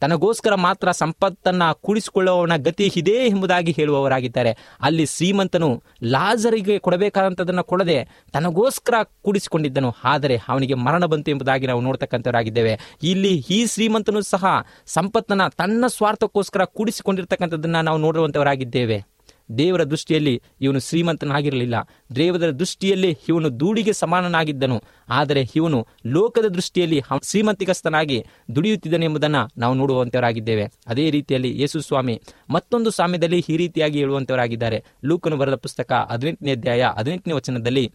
ತನಗೋಸ್ಕರ ಮಾತ್ರ ಸಂಪತ್ತನ್ನು ಕೂಡಿಸಿಕೊಳ್ಳುವವನ ಗತಿ ಇದೇ ಎಂಬುದಾಗಿ ಹೇಳುವವರಾಗಿದ್ದಾರೆ. ಅಲ್ಲಿ ಶ್ರೀಮಂತನು ಲಾಜರಿಗೆ ಕೊಡಬೇಕಾದಂಥದ್ದನ್ನು ಕೊಡದೆ ತನಗೋಸ್ಕರ ಕೂಡಿಸಿಕೊಂಡಿದ್ದನು. ಆದರೆ ಅವನಿಗೆ ಮರಣ ಬಂತು ಎಂಬುದಾಗಿ ನಾವು ನೋಡ್ತಕ್ಕಂಥವರಾಗಿದ್ದೇವೆ. ಇಲ್ಲಿ ಈ ಶ್ರೀಮಂತನು ಸಹ ಸಂಪತ್ತನ್ನು ತನ್ನ ಸ್ವಾರ್ಥಕ್ಕೋಸ್ಕರ ಕೂಡಿಸಿಕೊಂಡಿರ್ತಕ್ಕಂಥದ್ದನ್ನು ನಾವು ನೋಡುವಂತವರಾಗಿದ್ದೇವೆ ದೇವರ ದೃಷ್ಟಿಯಲ್ಲಿ ಇವನು ಶ್ರೀಮಂತನಾಗಿರಲಿಲ್ಲ. ದೇವರ ದೃಷ್ಟಿಯಲ್ಲಿ ಇವನು ಧೂಳಿಗೆ ಸಮಾನನಾಗಿದ್ದನು. ಆದರೆ ಇವನು ಲೋಕದ ದೃಷ್ಟಿಯಲ್ಲಿ ಶ್ರೀಮಂತಿಕಸ್ಥನಾಗಿ ದುಡಿಯುತ್ತಿದ್ದನು ಎಂಬುದನ್ನು ನಾವು ನೋಡುವಂತವರಾಗಿದ್ದೇವೆ ಅದೇ ರೀತಿಯಲ್ಲಿ ಯೇಸು ಸ್ವಾಮಿ ಮತ್ತೊಂದು ಸಾಮ್ಯದಲ್ಲಿ ಈ ರೀತಿಯಾಗಿ ಹೇಳುವಂತವರಾಗಿದ್ದಾರೆ ಲೂಕನು ಬರೆದ ಪುಸ್ತಕ ಹದಿನೆಂಟನೇ ಅಧ್ಯಾಯ ಹದಿನೆಂಟನೇ ವಚನದಲ್ಲಿ,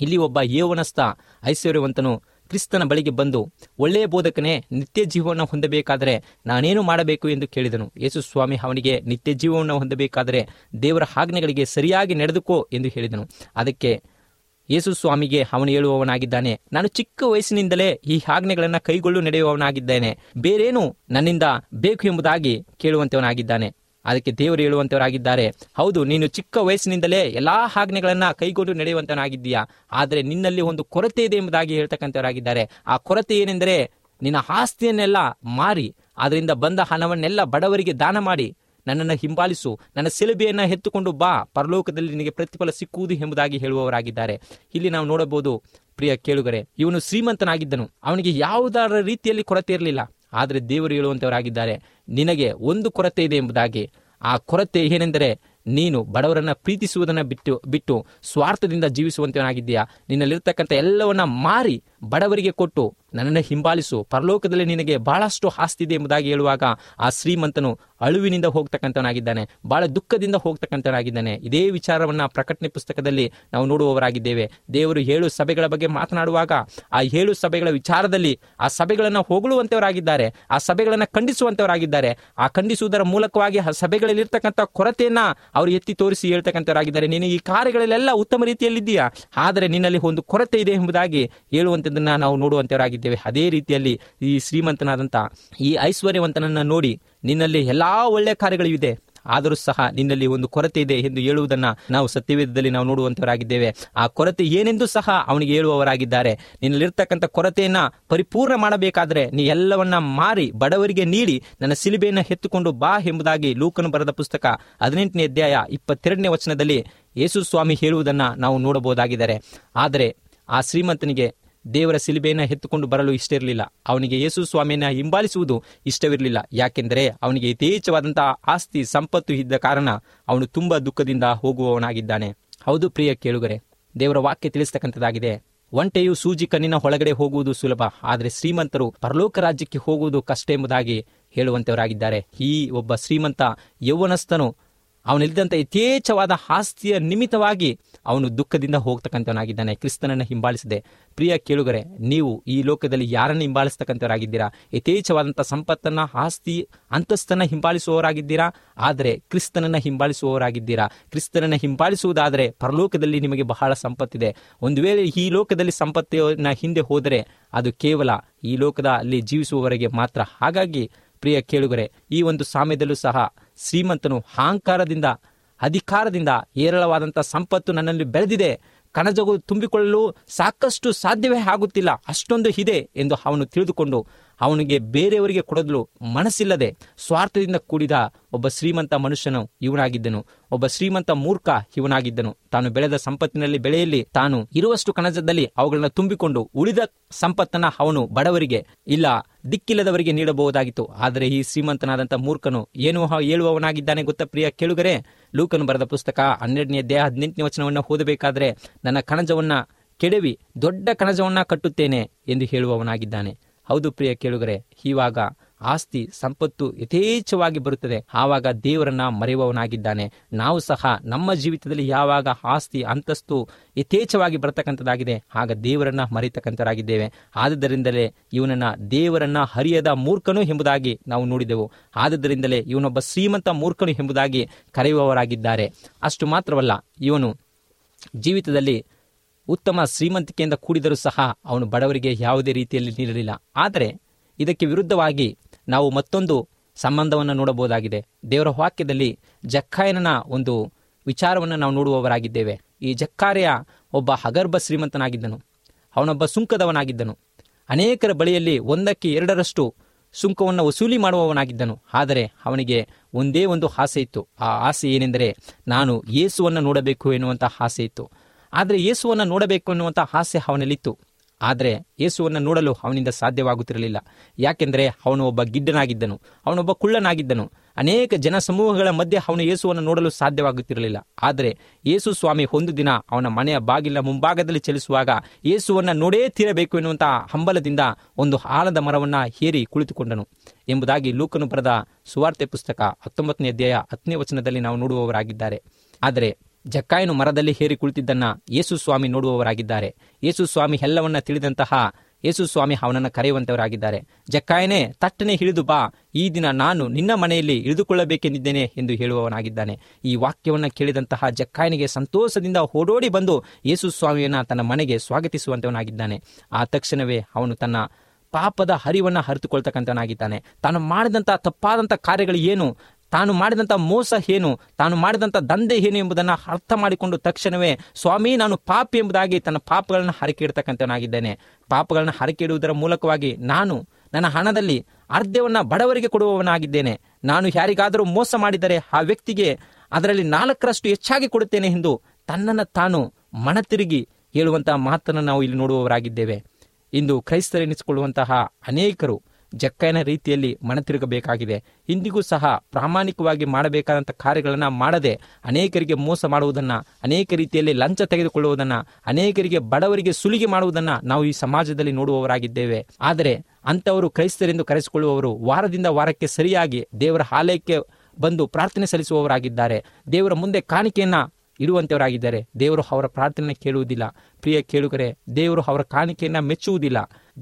ಇಲ್ಲಿ ಒಬ್ಬ ಯೇವನಸ್ಥ ಐಶ್ವರ್ಯವಂತನು ಕ್ರಿಸ್ತನ ಬಳಿಗೆ ಬಂದು, ಒಳ್ಳೆಯ ಬೋಧಕನೇ, ನಿತ್ಯ ಜೀವವನ್ನು ಹೊಂದಬೇಕಾದರೆ ನಾನೇನು ಮಾಡಬೇಕು ಎಂದು ಕೇಳಿದನು. ಯೇಸು ಸ್ವಾಮಿ ಅವನಿಗೆ, ನಿತ್ಯ ಜೀವವನ್ನು ಹೊಂದಬೇಕಾದರೆ ದೇವರ ಆಜ್ಞೆಗಳಿಗೆ ಸರಿಯಾಗಿ ನಡೆದುಕೋ ಎಂದು ಹೇಳಿದನು. ಅದಕ್ಕೆ ಯೇಸು ಸ್ವಾಮಿಗೆ, ಅವನು ಹೇಳುವವನಾಗಿದ್ದಾನೆ, ನಾನು ಚಿಕ್ಕ ವಯಸ್ಸಿನಿಂದಲೇ ಈ ಆಜ್ಞೆಗಳನ್ನು ಕೈಗೊಳ್ಳು ನಡೆಯುವವನಾಗಿದ್ದೇನೆ. ಬೇರೇನು ನನ್ನಿಂದ ಬೇಕು ಎಂಬುದಾಗಿ ಕೇಳುವಂತವನಾಗಿದ್ದಾನೆ. ಅದಕ್ಕೆ ದೇವರು ಹೇಳುವಂತವರಾಗಿದ್ದಾರೆ. ಹೌದು, ನೀನು ಚಿಕ್ಕ ವಯಸ್ಸಿನಿಂದಲೇ ಎಲ್ಲಾ ಆಜ್ಞೆಗಳನ್ನು ಕೈಗೊಂಡು ನಡೆಯುವಂಥವನಾಗಿದ್ದೀಯಾ ಆದರೆ ನಿನ್ನಲ್ಲಿ ಒಂದು ಕೊರತೆ ಇದೆ ಎಂಬುದಾಗಿ ಹೇಳ್ತಕ್ಕಂಥವರಾಗಿದ್ದಾರೆ. ಆ ಕೊರತೆ ಏನೆಂದರೆ ನಿನ್ನ ಆಸ್ತಿಯನ್ನೆಲ್ಲ ಮಾರಿ, ಅದರಿಂದ ಬಂದ ಹಣವನ್ನೆಲ್ಲ ಬಡವರಿಗೆ ದಾನ ಮಾಡಿ, ನನ್ನನ್ನು ಹಿಂಬಾಲಿಸು, ನನ್ನ ಸೆಲುಬೆಯನ್ನು ಎತ್ತುಕೊಂಡು ಬಾ, ಪರಲೋಕದಲ್ಲಿ ನಿನಗೆ ಪ್ರತಿಫಲ ಸಿಕ್ಕುವುದು ಎಂಬುದಾಗಿ ಹೇಳುವವರಾಗಿದ್ದಾರೆ. ಇಲ್ಲಿ ನಾವು ನೋಡಬಹುದು, ಪ್ರಿಯ ಕೇಳುಗರೆ, ಇವನು ಶ್ರೀಮಂತನಾಗಿದ್ದನು. ಅವನಿಗೆ ಯಾವುದಾರ ರೀತಿಯಲ್ಲಿ ಕೊರತೆ ಇರಲಿಲ್ಲ. ಆದರೆ ದೇವರು ಹೇಳುವಂತವರಾಗಿದ್ದಾರೆ. ನಿನಗೆ ಒಂದು ಕೊರತೆ ಇದೆ ಎಂಬುದಾಗಿ. ಆ ಕೊರತೆ ಏನೆಂದರೆ ನೀನು ಬಡವರನ್ನ ಪ್ರೀತಿಸುವುದನ್ನು ಬಿಟ್ಟು ಬಿಟ್ಟು ಸ್ವಾರ್ಥದಿಂದ ಜೀವಿಸುವಂತವನಾಗಿದ್ದೀಯಾ? ನಿನ್ನಲ್ಲಿರ್ತಕ್ಕಂಥ ಎಲ್ಲವನ್ನ ಮಾರಿ ಬಡವರಿಗೆ ಕೊಟ್ಟು ನನ್ನನ್ನು ಹಿಂಬಾಲಿಸು. ಪರಲೋಕದಲ್ಲಿ ನಿನಗೆ ಬಹಳಷ್ಟು ಆಸ್ತಿ ಇದೆ ಎಂಬುದಾಗಿ ಹೇಳುವಾಗ ಆ ಶ್ರೀಮಂತನು ಅಳುವಿನಿಂದ ಹೋಗ್ತಕ್ಕಂಥವನಾಗಿದ್ದಾನೆ. ಬಹಳ ದುಃಖದಿಂದ ಹೋಗ್ತಕ್ಕಂಥವನಾಗಿದ್ದಾನೆ. ಇದೇ ವಿಚಾರವನ್ನು ಪ್ರಕಟಣೆ ಪುಸ್ತಕದಲ್ಲಿ ನಾವು ನೋಡುವವರಾಗಿದ್ದೇವೆ. ದೇವರು ಏಳು ಸಭೆಗಳ ಬಗ್ಗೆ ಮಾತನಾಡುವಾಗ ಆ ಏಳು ಸಭೆಗಳ ವಿಚಾರದಲ್ಲಿ ಆ ಸಭೆಗಳನ್ನು ಹೊಗಳುವಂಥವರಾಗಿದ್ದಾರೆ ಆ ಸಭೆಗಳನ್ನು ಖಂಡಿಸುವಂತವರಾಗಿದ್ದಾರೆ ಆ ಖಂಡಿಸುವುದರ ಮೂಲಕವಾಗಿ ಆ ಸಭೆಗಳಲ್ಲಿರ್ತಕ್ಕಂಥ ಕೊರತೆಯನ್ನ ಅವರು ಎತ್ತಿ ತೋರಿಸಿ ಹೇಳ್ತಕ್ಕಂಥವರಾಗಿದ್ದಾರೆ. ನೀನು ಈ ಕಾರ್ಯಗಳಲ್ಲೆಲ್ಲ ಉತ್ತಮ ರೀತಿಯಲ್ಲಿದ್ದೀಯಾ? ಆದರೆ ನಿನ್ನಲ್ಲಿ ಒಂದು ಕೊರತೆ ಇದೆ ಎಂಬುದಾಗಿ ನಾವು ನೋಡುವಂತವರಾಗಿದ್ದೇವೆ. ಅದೇ ರೀತಿಯಲ್ಲಿ ಈ ಶ್ರೀಮಂತನಾದಂಥ ಈ ಐಶ್ವರ್ಯವಂತನನ್ನ ನೋಡಿ ನಿನ್ನಲ್ಲಿ ಎಲ್ಲಾ ಒಳ್ಳೆಯ ಕಾರ್ಯಗಳಿವೆ ಆದರೂ ಸಹ ನಿನ್ನಲ್ಲಿ ಒಂದು ಕೊರತೆ ಇದೆ ಎಂದು ಹೇಳುವುದನ್ನ ನಾವು ಸತ್ಯವೇದದಲ್ಲಿ ನಾವು ನೋಡುವಂತವರಾಗಿದ್ದೇವೆ. ಆ ಕೊರತೆ ಏನೆಂದು ಸಹ ಅವನಿಗೆ ಹೇಳುವವರಾಗಿದ್ದಾರೆ. ನಿನ್ನಲ್ಲಿರ್ತಕ್ಕಂಥ ಕೊರತೆಯನ್ನ ಪರಿಪೂರ್ಣ ಮಾಡಬೇಕಾದ್ರೆ ನೀ ಎಲ್ಲವನ್ನ ಮಾರಿ, ಬಡವರಿಗೆ ನೀಡಿ, ನನ್ನ ಸಿಲಿಬೆಯನ್ನ ಎತ್ತುಕೊಂಡು ಬಾ ಎಂಬುದಾಗಿ ಲೂಕನು ಬರೆದ ಪುಸ್ತಕ ಹದಿನೆಂಟನೇ ಅಧ್ಯಾಯ ಇಪ್ಪತ್ತೆರಡನೇ ವಚನದಲ್ಲಿ ಯೇಸು ಸ್ವಾಮಿ ಹೇಳುವುದನ್ನ ನಾವು ನೋಡಬಹುದಾಗಿದ್ದಾರೆ. ಆದರೆ ಆ ಶ್ರೀಮಂತನಿಗೆ ದೇವರ ಸಿಲುಬೆಯನ್ನು ಎತ್ತುಕೊಂಡು ಬರಲು ಇಷ್ಟ ಇರಲಿಲ್ಲ. ಅವನಿಗೆ ಯೇಸು ಸ್ವಾಮಿಯನ್ನು ಹಿಂಬಾಲಿಸುವುದು ಇಷ್ಟವಿರಲಿಲ್ಲ. ಯಾಕೆಂದರೆ ಅವನಿಗೆ ಯಥೇಚ್ಛವಾದಂತಹ ಆಸ್ತಿ, ಸಂಪತ್ತು ಇದ್ದ ಕಾರಣ ಅವನು ತುಂಬ ದುಃಖದಿಂದ ಹೋಗುವವನಾಗಿದ್ದಾನೆ. ಹೌದು ಪ್ರಿಯ ಕೇಳುಗರೆ, ದೇವರ ವಾಕ್ಯ ತಿಳಿಸ್ತಕ್ಕಂಥದ್ದಾಗಿದೆ. ಒಂಟೆಯು ಸೂಜಿ ಕಣ್ಣಿನ ಒಳಗಡೆ ಹೋಗುವುದು ಸುಲಭ, ಆದರೆ ಶ್ರೀಮಂತರು ಪರಲೋಕ ರಾಜ್ಯಕ್ಕೆ ಹೋಗುವುದು ಕಷ್ಟ ಎಂಬುದಾಗಿ ಹೇಳುವಂತವರಾಗಿದ್ದಾರೆ ಈ ಒಬ್ಬ ಶ್ರೀಮಂತ ಯೌವನಸ್ಥನು ಅವನಿಲ್ಲದಂಥ ಯಥೇಚ್ಛವಾದ ಆಸ್ತಿಯ ನಿಮಿತ್ತವಾಗಿ ಅವನು ದುಃಖದಿಂದ ಹೋಗ್ತಕ್ಕಂಥವನಾಗಿದ್ದಾನೆ. ಕ್ರಿಸ್ತನನ್ನು ಹಿಂಬಾಲಿಸಿದೆ. ಪ್ರಿಯ ಕೇಳುಗರೆ, ನೀವು ಈ ಲೋಕದಲ್ಲಿ ಯಾರನ್ನು ಹಿಂಬಾಲಿಸ್ತಕ್ಕಂಥವರಾಗಿದ್ದೀರಾ? ಯಥೇಚ್ಛವಾದಂಥ ಸಂಪತ್ತನ್ನು, ಆಸ್ತಿ, ಅಂತಸ್ತನ್ನು ಹಿಂಬಾಲಿಸುವವರಾಗಿದ್ದೀರಾ? ಆದರೆ ಕ್ರಿಸ್ತನನ್ನು ಹಿಂಬಾಲಿಸುವವರಾಗಿದ್ದೀರಾ? ಕ್ರಿಸ್ತನನ್ನು ಹಿಂಬಾಲಿಸುವುದಾದರೆ ಪರಲೋಕದಲ್ಲಿ ನಿಮಗೆ ಬಹಳ ಸಂಪತ್ತಿದೆ. ಒಂದು ವೇಳೆ ಈ ಲೋಕದಲ್ಲಿ ಸಂಪತ್ತಿನ ಹಿಂದೆ ಹೋದರೆ ಅದು ಕೇವಲ ಈ ಲೋಕದ ಅಲ್ಲಿ ಜೀವಿಸುವವರೆಗೆ ಮಾತ್ರ. ಹಾಗಾಗಿ ಪ್ರಿಯ ಕೇಳುಗರೆ, ಈ ಒಂದು ಸಾಮ್ಯದಲ್ಲೂ ಸಹ ಶ್ರೀಮಂತನು ಅಹಂಕಾರದಿಂದ ಅಧಿಕಾರದಿಂದ ಹೇರಳವಾದಂಥ ಸಂಪತ್ತು ನನ್ನಲ್ಲಿ ಬೆಳೆದಿದೆ. ಕಣಜಗು ತುಂಬಿಕೊಳ್ಳಲು ಸಾಕಷ್ಟು ಸಾಧ್ಯವೇ ಆಗುತ್ತಿಲ್ಲ. ಅಷ್ಟೊಂದು ಇದೆ ಎಂದು ಅವನು ತಿಳಿದುಕೊಂಡು ಅವನಿಗೆ ಬೇರೆಯವರಿಗೆ ಕೊಡಲು ಮನಸ್ಸಿಲ್ಲದೆ ಸ್ವಾರ್ಥದಿಂದ ಕೂಡಿದ ಒಬ್ಬ ಶ್ರೀಮಂತ ಮನುಷ್ಯನು ಇವನಾಗಿದ್ದನು. ಒಬ್ಬ ಶ್ರೀಮಂತ ಮೂರ್ಖ ಇವನಾಗಿದ್ದನು. ತಾನು ಬೆಳೆದ ಸಂಪತ್ತಿನಲ್ಲಿ ಬೆಳೆಯಲ್ಲಿ ತಾನು ಇರುವಷ್ಟು ಕಣಜದಲ್ಲಿ ಅವುಗಳನ್ನು ತುಂಬಿಕೊಂಡು ಉಳಿದ ಸಂಪತ್ತನ್ನ ಅವನು ಬಡವರಿಗೆ ಇಲ್ಲ ದಿಕ್ಕಿಲ್ಲದವರಿಗೆ ನೀಡಬಹುದಾಗಿತ್ತು. ಆದರೆ ಈ ಶ್ರೀಮಂತನಾದಂಥ ಮೂರ್ಖನು ಏನು ಹೇಳುವವನಾಗಿದ್ದಾನೆ ಗೊತ್ತ ಪ್ರಿಯ ಕೇಳುಗರೆ? ಲೂಕನು ಬರೆದ ಪುಸ್ತಕ ಹನ್ನೆರಡನೇ ದೇಹ ಹದಿನೆಂಟನೇ ವಚನವನ್ನು ಓದಬೇಕಾದ್ರೆ ನನ್ನ ಕಣಜವನ್ನ ಕೆಡವಿ ದೊಡ್ಡ ಕಣಜವನ್ನ ಕಟ್ಟುತ್ತೇನೆ ಎಂದು ಹೇಳುವವನಾಗಿದ್ದಾನೆ. ಹೌದು ಪ್ರಿಯ ಕೇಳುಗರೆ ಇವಾಗ ಆಸ್ತಿ ಸಂಪತ್ತು ಯಥೇಚ್ಛವಾಗಿ ಬರುತ್ತದೆ. ಆವಾಗ ದೇವರನ್ನ ಮರೆಯುವವನಾಗಿದ್ದಾನೆ. ನಾವು ಸಹ ನಮ್ಮ ಜೀವಿತದಲ್ಲಿ ಯಾವಾಗ ಆಸ್ತಿ, ಅಂತಸ್ತು ಯಥೇಚ್ಛವಾಗಿ ಬರತಕ್ಕಂಥದ್ದಾಗಿದೆ, ಆಗ ದೇವರನ್ನ ಮರೆಯತಕ್ಕಂಥರಾಗಿದ್ದೇವೆ ಆದುದರಿಂದಲೇ ಇವನನ್ನ ದೇವರನ್ನ ಹರಿಯದ ಮೂರ್ಖನು ಎಂಬುದಾಗಿ ನಾವು ನೋಡಿದೆವು. ಆದುದರಿಂದಲೇ ಇವನೊಬ್ಬ ಶ್ರೀಮಂತ ಮೂರ್ಖನು ಎಂಬುದಾಗಿ ಕರೆಯುವವರಾಗಿದ್ದಾರೆ. ಅಷ್ಟು ಮಾತ್ರವಲ್ಲ, ಇವನು ಜೀವಿತದಲ್ಲಿ ಉತ್ತಮ ಶ್ರೀಮಂತಿಕೆಯಿಂದ ಕೂಡಿದರೂ ಸಹ ಅವನು ಬಡವರಿಗೆ ಯಾವುದೇ ರೀತಿಯಲ್ಲಿ ನೀಡಲಿಲ್ಲ. ಆದರೆ ಇದಕ್ಕೆ ವಿರುದ್ಧವಾಗಿ ನಾವು ಮತ್ತೊಂದು ಸಂಬಂಧವನ್ನು ನೋಡಬಹುದಾಗಿದೆ. ದೇವರ ವಾಕ್ಯದಲ್ಲಿ ಜಕ್ಕಾಯನ ಒಂದು ವಿಚಾರವನ್ನು ನಾವು ನೋಡುವವರಾಗಿದ್ದೇವೆ. ಈ ಜಕ್ಕಾರೆಯ ಒಬ್ಬ ಹಗರ್ಭ ಶ್ರೀಮಂತನಾಗಿದ್ದನು. ಅವನೊಬ್ಬ ಸುಂಕದವನಾಗಿದ್ದನು. ಅನೇಕರ ಬಳಿಯಲ್ಲಿ ಒಂದಕ್ಕೆ ಎರಡರಷ್ಟು ಸುಂಕವನ್ನು ವಸೂಲಿ ಮಾಡುವವನಾಗಿದ್ದನು. ಆದರೆ ಅವನಿಗೆ ಒಂದೇ ಒಂದು ಆಸೆ ಇತ್ತು. ಆ ಆಸೆ ಏನೆಂದರೆ ನಾನು ಯೇಸುವನ್ನು ನೋಡಬೇಕು ಎನ್ನುವಂಥ ಆಸೆ ಇತ್ತು. ಆದರೆ ಯೇಸುವನ್ನು ನೋಡಬೇಕು ಅನ್ನುವಂಥ ಆಸೆ ಅವನಲ್ಲಿತ್ತು. ಆದರೆ ಯೇಸುವನ್ನು ನೋಡಲು ಅವನಿಂದ ಸಾಧ್ಯವಾಗುತ್ತಿರಲಿಲ್ಲ. ಯಾಕೆಂದರೆ ಅವನು ಒಬ್ಬ ಗಿಡ್ಡನಾಗಿದ್ದನು ಅವನೊಬ್ಬ ಕುಳ್ಳನಾಗಿದ್ದನು. ಅನೇಕ ಜನ ಸಮೂಹಗಳ ಮಧ್ಯೆ ಅವನು ಯೇಸುವನ್ನು ನೋಡಲು ಸಾಧ್ಯವಾಗುತ್ತಿರಲಿಲ್ಲ. ಆದರೆ ಯೇಸು ಸ್ವಾಮಿ ಒಂದು ದಿನ ಅವನ ಮನೆಯ ಬಾಗಿಲ ಮುಂಭಾಗದಲ್ಲಿ ಚಲಿಸುವಾಗ ಯೇಸುವನ್ನು ನೋಡೇ ತೀರಬೇಕು ಎನ್ನುವಂಥ ಹಂಬಲದಿಂದ ಒಂದು ಆಲದ ಮರವನ್ನು ಹೇರಿ ಕುಳಿತುಕೊಂಡನು. ಎಂಬುದಾಗಿ ಲೂಕನು ಬರೆದ ಸುವಾರ್ತೆ ಪುಸ್ತಕ ಹತ್ತೊಂಬತ್ತನೇ ಅಧ್ಯಾಯ ಹತ್ತನೇ ವಚನದಲ್ಲಿ ನಾವು ನೋಡುವವರಾಗಿದ್ದಾರೆ. ಆದರೆ ಜಕ್ಕಾಯನು ಮರದಲ್ಲಿ ಹೇರಿ ಕುಳಿತಿದ್ದನ್ನ ಯೇಸು ಸ್ವಾಮಿ ನೋಡುವವರಾಗಿದ್ದಾರೆ. ಯೇಸು ಸ್ವಾಮಿ ಎಲ್ಲವನ್ನ ತಿಳಿದಂತಹ ಯೇಸು ಸ್ವಾಮಿ ಅವನನ್ನು ಕರೆಯುವಂತವರಾಗಿದ್ದಾರೆ. ಜಕ್ಕಾಯನೇ, ತಟ್ಟನೆ ಹಿಡಿದು ಬಾ. ಈ ದಿನ ನಾನು ನಿನ್ನ ಮನೆಯಲ್ಲಿ ಇಳಿದುಕೊಳ್ಳಬೇಕೆಂದಿದ್ದೇನೆ ಎಂದು ಹೇಳುವವನಾಗಿದ್ದಾನೆ. ಈ ವಾಕ್ಯವನ್ನು ಕೇಳಿದಂತಹ ಜಕ್ಕಾಯನಿಗೆ ಸಂತೋಷದಿಂದ ಓಡೋಡಿ ಬಂದು ಯೇಸು ಸ್ವಾಮಿಯನ್ನ ತನ್ನ ಮನೆಗೆ ಸ್ವಾಗತಿಸುವಂತವನಾಗಿದ್ದಾನೆ. ಆ ತಕ್ಷಣವೇ ಅವನು ತನ್ನ ಪಾಪದ ಹರಿವನ್ನು ಹರಿತುಕೊಳ್ತಕ್ಕಂಥವನಾಗಿದ್ದಾನೆ ತಾನು ಮಾಡಿದಂಥ ತಪ್ಪಾದಂಥ ಕಾರ್ಯಗಳು ಏನು? ತಾನು ಮಾಡಿದಂಥ ಮೋಸ ಏನು? ತಾನು ಮಾಡಿದಂಥ ದಂಧೆ ಏನು ಎಂಬುದನ್ನು ಅರ್ಥ ಮಾಡಿಕೊಂಡು ತಕ್ಷಣವೇ, ಸ್ವಾಮಿ, ನಾನು ಪಾಪಿ ಎಂಬುದಾಗಿ ತನ್ನ ಪಾಪಗಳನ್ನು ಹರಕೆ ಇಡ್ತಕ್ಕಂಥವನಾಗಿದ್ದೇನೆ ಪಾಪಗಳನ್ನು ಹರಕೆ ಇಡುವುದರ ಮೂಲಕವಾಗಿ ನಾನು ನನ್ನ ಹಣದಲ್ಲಿ ಅರ್ಧವನ್ನು ಬಡವರಿಗೆ ಕೊಡುವವನಾಗಿದ್ದೇನೆ. ನಾನು ಯಾರಿಗಾದರೂ ಮೋಸ ಮಾಡಿದರೆ ಆ ವ್ಯಕ್ತಿಗೆ ಅದರಲ್ಲಿ ನಾಲ್ಕರಷ್ಟು ಹೆಚ್ಚಾಗಿ ಕೊಡುತ್ತೇನೆ ಎಂದು ತನ್ನನ್ನು ತಾನು ಮನತಿರುಗಿ ಹೇಳುವಂತಹ ಮಾತನ್ನು ನಾವು ಇಲ್ಲಿ ನೋಡುವವರಾಗಿದ್ದೇವೆ. ಇಂದು ಕ್ರೈಸ್ತರೆನಿಸಿಕೊಳ್ಳುವಂತಹ ಅನೇಕರು ಜಕ್ಕೈನ ರೀತಿಯಲ್ಲಿ ಮನತಿರುಗಬೇಕಾಗಿದೆ ಇಂದಿಗೂ ಸಹ ಪ್ರಾಮಾಣಿಕವಾಗಿ ಮಾಡಬೇಕಾದಂಥ ಕಾರ್ಯಗಳನ್ನು ಮಾಡದೆ ಅನೇಕರಿಗೆ ಮೋಸ ಮಾಡುವುದನ್ನು, ಅನೇಕ ರೀತಿಯಲ್ಲಿ ಲಂಚ ತೆಗೆದುಕೊಳ್ಳುವುದನ್ನು, ಅನೇಕರಿಗೆ ಬಡವರಿಗೆ ಸುಲಿಗೆ ಮಾಡುವುದನ್ನು ನಾವು ಈ ಸಮಾಜದಲ್ಲಿ ನೋಡುವವರಾಗಿದ್ದೇವೆ. ಆದರೆ ಅಂಥವರು ಕ್ರೈಸ್ತರೆಂದು ಕರೆಸಿಕೊಳ್ಳುವವರು ವಾರದಿಂದ ವಾರಕ್ಕೆ ಸರಿಯಾಗಿ ದೇವರ ಆಲಯಕ್ಕೆ ಬಂದು ಪ್ರಾರ್ಥನೆ ಸಲ್ಲಿಸುವವರಾಗಿದ್ದಾರೆ. ದೇವರ ಮುಂದೆ ಕಾಣಿಕೆಯನ್ನು ಇಡುವಂತವರಾಗಿದ್ದಾರೆ ದೇವರು ಅವರ ಪ್ರಾರ್ಥನೆ ಕೇಳುವುದಿಲ್ಲ. ಪ್ರಿಯ ಕೇಳುಗರೆ, ದೇವರು ಅವರ ಕಾಣಿಕೆಯನ್ನು ಮೆಚ್ಚುವುದಿಲ್ಲ.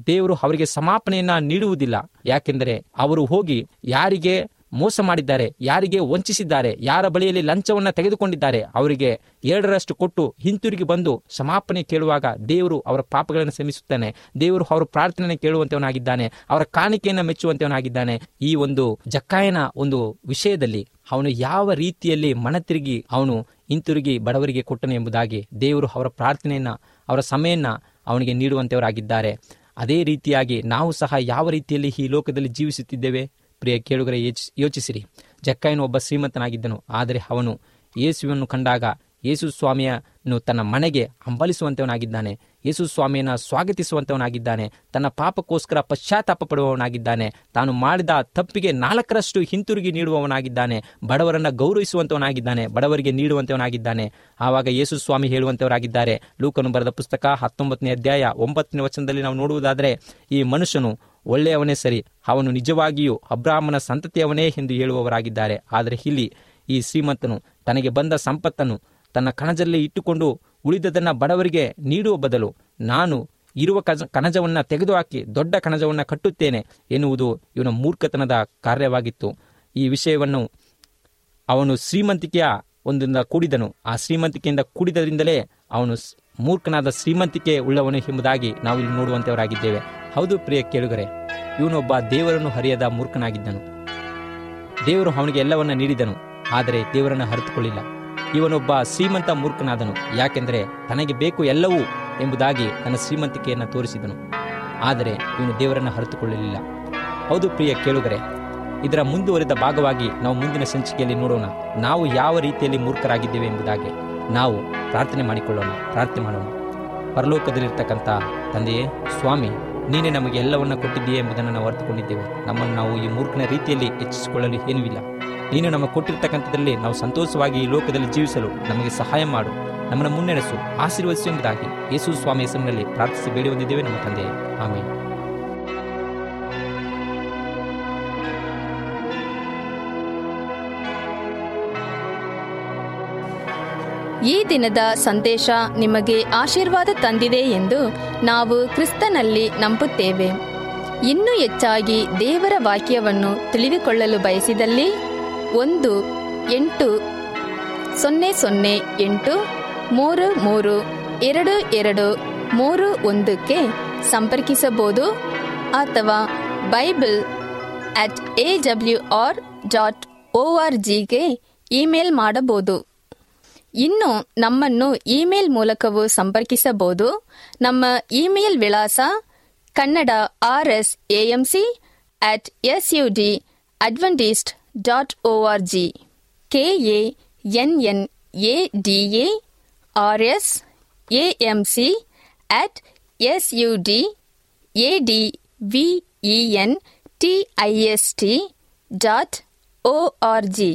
ದೇವರು ಅವರಿಗೆ ಸಮಾಪನೆಯನ್ನ ನೀಡುವುದಿಲ್ಲ. ಯಾಕೆಂದರೆ ಅವರು ಹೋಗಿ ಯಾರಿಗೆ ಮೋಸ ಮಾಡಿದ್ದಾರೆ, ಯಾರಿಗೆ ವಂಚಿಸಿದ್ದಾರೆ, ಯಾರ ಬಳಿಯಲ್ಲಿ ಲಂಚವನ್ನ ತೆಗೆದುಕೊಂಡಿದ್ದಾರೆ, ಅವರಿಗೆ ಎರಡರಷ್ಟು ಕೊಟ್ಟು ಹಿಂತಿರುಗಿ ಬಂದು ಸಮಾಪನೆ ಕೇಳುವಾಗ ದೇವರು ಅವರ ಪಾಪಗಳನ್ನು ಶ್ರಮಿಸುತ್ತಾನೆ ದೇವರು ಅವರ ಪ್ರಾರ್ಥನೆ ಕೇಳುವಂತವನಾಗಿದ್ದಾನೆ, ಅವರ ಕಾಣಿಕೆಯನ್ನು ಮೆಚ್ಚುವಂತವನಾಗಿದ್ದಾನೆ. ಈ ಒಂದು ಜಕ್ಕಾಯನ ಒಂದು ವಿಷಯದಲ್ಲಿ ಅವನು ಯಾವ ರೀತಿಯಲ್ಲಿ ಮನ ತಿರುಗಿ ಅವನು ಹಿಂತಿರುಗಿ ಬಡವರಿಗೆ ಕೊಟ್ಟನು ಎಂಬುದಾಗಿ ದೇವರು ಅವರ ಪ್ರಾರ್ಥನೆಯನ್ನ, ಅವರ ಸಮಯನ್ನ ಅವನಿಗೆ ನೀಡುವಂತವರಾಗಿದ್ದಾರೆ. ಅದೇ ರೀತಿಯಾಗಿ ನಾವು ಸಹ ಯಾವ ರೀತಿಯಲ್ಲಿ ಈ ಲೋಕದಲ್ಲಿ ಜೀವಿಸುತ್ತಿದ್ದೇವೆ? ಪ್ರಿಯ ಕೇಳುಗರೆ, ಯೋಚಿ- ಯೋಚಿಸಿರಿ. ಜಕ್ಕಾಯನು ಒಬ್ಬ ಶ್ರೀಮಂತನಾಗಿದ್ದನು. ಆದರೆ ಅವನು ಯೇಸುವನ್ನು ಕಂಡಾಗ ಯೇಸು ಸ್ವಾಮಿಯನ್ನು ತನ್ನ ಮನೆಗೆ ಹಂಬಲಿಸುವಂತೆವನಾಗಿದ್ದಾನೆ. ಯೇಸು ಸ್ವಾಮಿಯನ್ನು ಸ್ವಾಗತಿಸುವಂತವನಾಗಿದ್ದಾನೆ. ತನ್ನ ಪಾಪಕ್ಕೋಸ್ಕರ ಪಶ್ಚಾತ್ತಾಪ ಪಡುವವನಾಗಿದ್ದಾನೆ. ತಾನು ಮಾಡಿದ ತಪ್ಪಿಗೆ ನಾಲ್ಕರಷ್ಟು ಹಿಂತಿರುಗಿ ನೀಡುವವನಾಗಿದ್ದಾನೆ. ಬಡವರನ್ನ ಗೌರವಿಸುವಂತವನಾಗಿದ್ದಾನೆ. ಬಡವರಿಗೆ ನೀಡುವಂತೆವನಾಗಿದ್ದಾನೆ. ಆವಾಗ ಯೇಸು ಸ್ವಾಮಿ ಹೇಳುವಂತವರಾಗಿದ್ದಾರೆ. ಲೂಕನು ಬರೆದ ಪುಸ್ತಕ ಹತ್ತೊಂಬತ್ತನೇ ಅಧ್ಯಾಯ ಒಂಬತ್ತನೇ ವಚನದಲ್ಲಿ ನಾವು ನೋಡುವುದಾದರೆ, ಈ ಮನುಷ್ಯನು ಒಳ್ಳೆಯವನೇ ಸರಿ, ಅವನು ನಿಜವಾಗಿಯೂ ಅಬ್ರಾಹ್ಮನ ಸಂತತಿಯವನೇ ಎಂದು ಹೇಳುವವರಾಗಿದ್ದಾರೆ. ಆದರೆ ಇಲ್ಲಿ ಈ ಶ್ರೀಮಂತನು ತನಗೆ ಬಂದ ಸಂಪತ್ತನ್ನು ತನ್ನ ಕಣಜಲ್ಲಿ ಇಟ್ಟುಕೊಂಡು ಉಳಿದದನ್ನು ಬಡವರಿಗೆ ನೀಡುವ ಬದಲು ನಾನು ಇರುವ ಕಜ ಕಣಜವನ್ನು ತೆಗೆದುಹಾಕಿ ದೊಡ್ಡ ಕಣಜವನ್ನು ಕಟ್ಟುತ್ತೇನೆ ಎನ್ನುವುದು ಇವನ ಮೂರ್ಖತನದ ಕಾರ್ಯವಾಗಿತ್ತು. ಈ ವಿಷಯವನ್ನು ಅವನು ಶ್ರೀಮಂತಿಕೆಯ ಒಂದರಿಂದ ಕೂಡಿದನು. ಆ ಶ್ರೀಮಂತಿಕೆಯಿಂದ ಕೂಡಿದರಿಂದಲೇ ಅವನು ಮೂರ್ಖನಾದ ಶ್ರೀಮಂತಿಕೆ ಉಳ್ಳವನು ಎಂಬುದಾಗಿ ನಾವು ಇಲ್ಲಿ ನೋಡುವಂತವರಾಗಿದ್ದೇವೆ. ಹೌದು ಪ್ರಿಯ ಕೇಳುಗರೆ, ಇವನೊಬ್ಬ ದೇವರನ್ನು ಹರಿಯದ ಮೂರ್ಖನಾಗಿದ್ದನು. ದೇವರು ಅವನಿಗೆ ಎಲ್ಲವನ್ನ ನೀಡಿದನು, ಆದರೆ ದೇವರನ್ನು ಅರಿತುಕೊಳ್ಳಿಲ್ಲ. ಇವನೊಬ್ಬ ಶ್ರೀಮಂತ ಮೂರ್ಖನಾದನು. ಯಾಕೆಂದರೆ ತನಗೆ ಬೇಕು ಎಲ್ಲವೂ ಎಂಬುದಾಗಿ ತನ್ನ ಶ್ರೀಮಂತಿಕೆಯನ್ನು ತೋರಿಸಿದನು. ಆದರೆ ಇವನು ದೇವರನ್ನು ಹರಿತುಕೊಳ್ಳಲಿಲ್ಲ ಹೌದು ಪ್ರಿಯ ಕೇಳುಗರೆ, ಇದರ ಮುಂದುವರಿದ ಭಾಗವಾಗಿ ನಾವು ಮುಂದಿನ ಸಂಚಿಕೆಯಲ್ಲಿ ನೋಡೋಣ. ನಾವು ಯಾವ ರೀತಿಯಲ್ಲಿ ಮೂರ್ಖರಾಗಿದ್ದೇವೆ ಎಂಬುದಾಗಿ ನಾವು ಪ್ರಾರ್ಥನೆ ಮಾಡಿಕೊಳ್ಳೋಣ, ಪ್ರಾರ್ಥನೆ ಮಾಡೋಣ. ಪರಲೋಕದಲ್ಲಿರ್ತಕ್ಕಂಥ ತಂದೆಯೇ, ಸ್ವಾಮಿ, ನೀನೇ ನಮಗೆ ಎಲ್ಲವನ್ನ ಕೊಟ್ಟಿದ್ದೀಯ ಎಂಬುದನ್ನು ನಾವು ಅರ್ಥಕೊಂಡಿದ್ದೇವೆ ನಮ್ಮನ್ನು ನಾವು ಈ ಮೂರ್ಖನ ರೀತಿಯಲ್ಲಿ ಹೆಚ್ಚಿಸಿಕೊಳ್ಳಲು ಏನೂ ಇಲ್ಲ. ನೀನು ನಮಗೆ ಕೊಟ್ಟಿರ್ತಕ್ಕಂಥದ್ರಲ್ಲಿ ನಾವು ಸಂತೋಷವಾಗಿ ಈ ಲೋಕದಲ್ಲಿ ಜೀವಿಸಲು ನಮಗೆ ಸಹಾಯ ಮಾಡು. ನಮ್ಮನ್ನು ಮುನ್ನಡೆಸು, ಆಶೀರ್ವದಿಸು ಎಂಬುದಾಗಿ ಯೇಸು ಸ್ವಾಮಿ ಹೆಸರಿನಲ್ಲಿ ಪ್ರಾರ್ಥಿಸಿ ಬೇಡಿ ಹೊಂದಿದ್ದೇವೆ ನಮ್ಮ ತಂದೆ ಆಮೇಲೆ ಈ ದಿನದ ಸಂದೇಶ ನಿಮಗೆ ಆಶೀರ್ವಾದ ತಂದಿದೆ ಎಂದು ನಾವು ಕ್ರಿಸ್ತನಲ್ಲಿ ನಂಬುತ್ತೇವೆ. ಇನ್ನೂ ಹೆಚ್ಚಾಗಿ ದೇವರ ವಾಕ್ಯವನ್ನು ತಿಳಿದುಕೊಳ್ಳಲು ಬಯಸಿದಲ್ಲಿ ಒಂದು, ಎಂಟು, ಸೊನ್ನೆ ಸೊನ್ನೆ, ಎಂಟು, ಮೂರು ಮೂರು, ಎರಡು ಎರಡು, ಮೂರು, ಒಂದಕ್ಕೆ ಸಂಪರ್ಕಿಸಬಹುದು ಅಥವಾ Bible at A W R dot O R ಜಿಗೆ ಇಮೇಲ್ ಮಾಡಬಹುದು. ಇನ್ನು ನಮ್ಮನ್ನು ಇಮೇಲ್ ಮೂಲಕವೂ ಸಂಪರ್ಕಿಸಬಹುದು. ನಮ್ಮ ಇಮೇಲ್ ವಿಳಾಸ Kannada R S AMC at S U D Adventist dot O R G K A N N A D A R S A M C at S U D A D V E N T I S T dot O R G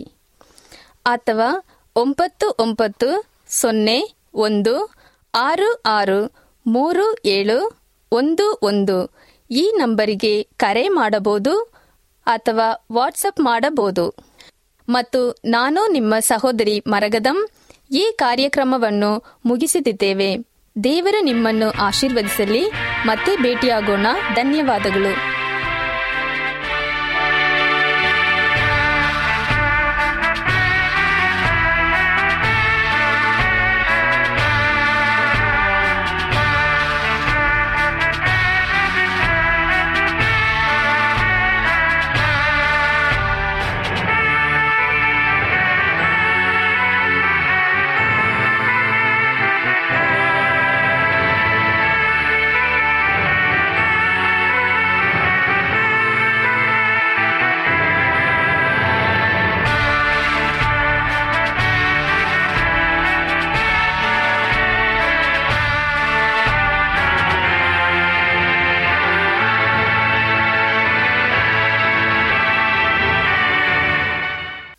ಅಥವಾ ಒಂಬತ್ತು ಒಂಬತ್ತು ಸೊನ್ನೆ ಒಂದು ಆರು ಆರು ಮೂರು ಏಳು ಒಂದು ಒಂದು ಈ ನಂಬರಿಗೆ ಕರೆ ಮಾಡಬಹುದು. ಅಥವಾ ವಾಟ್ಸಪ್ ಮಾಡಬಹುದು. ಮತ್ತು ನಾನು ನಿಮ್ಮ ಸಹೋದರಿ ಮರಗದಂ, ಈ ಕಾರ್ಯಕ್ರಮವನ್ನು ಮುಗಿಸುತ್ತಿದ್ದೇವೆ ದೇವರು ನಿಮ್ಮನ್ನು ಆಶೀರ್ವದಿಸಲಿ. ಮತ್ತೆ ಭೇಟಿಯಾಗೋಣ. ಧನ್ಯವಾದಗಳು.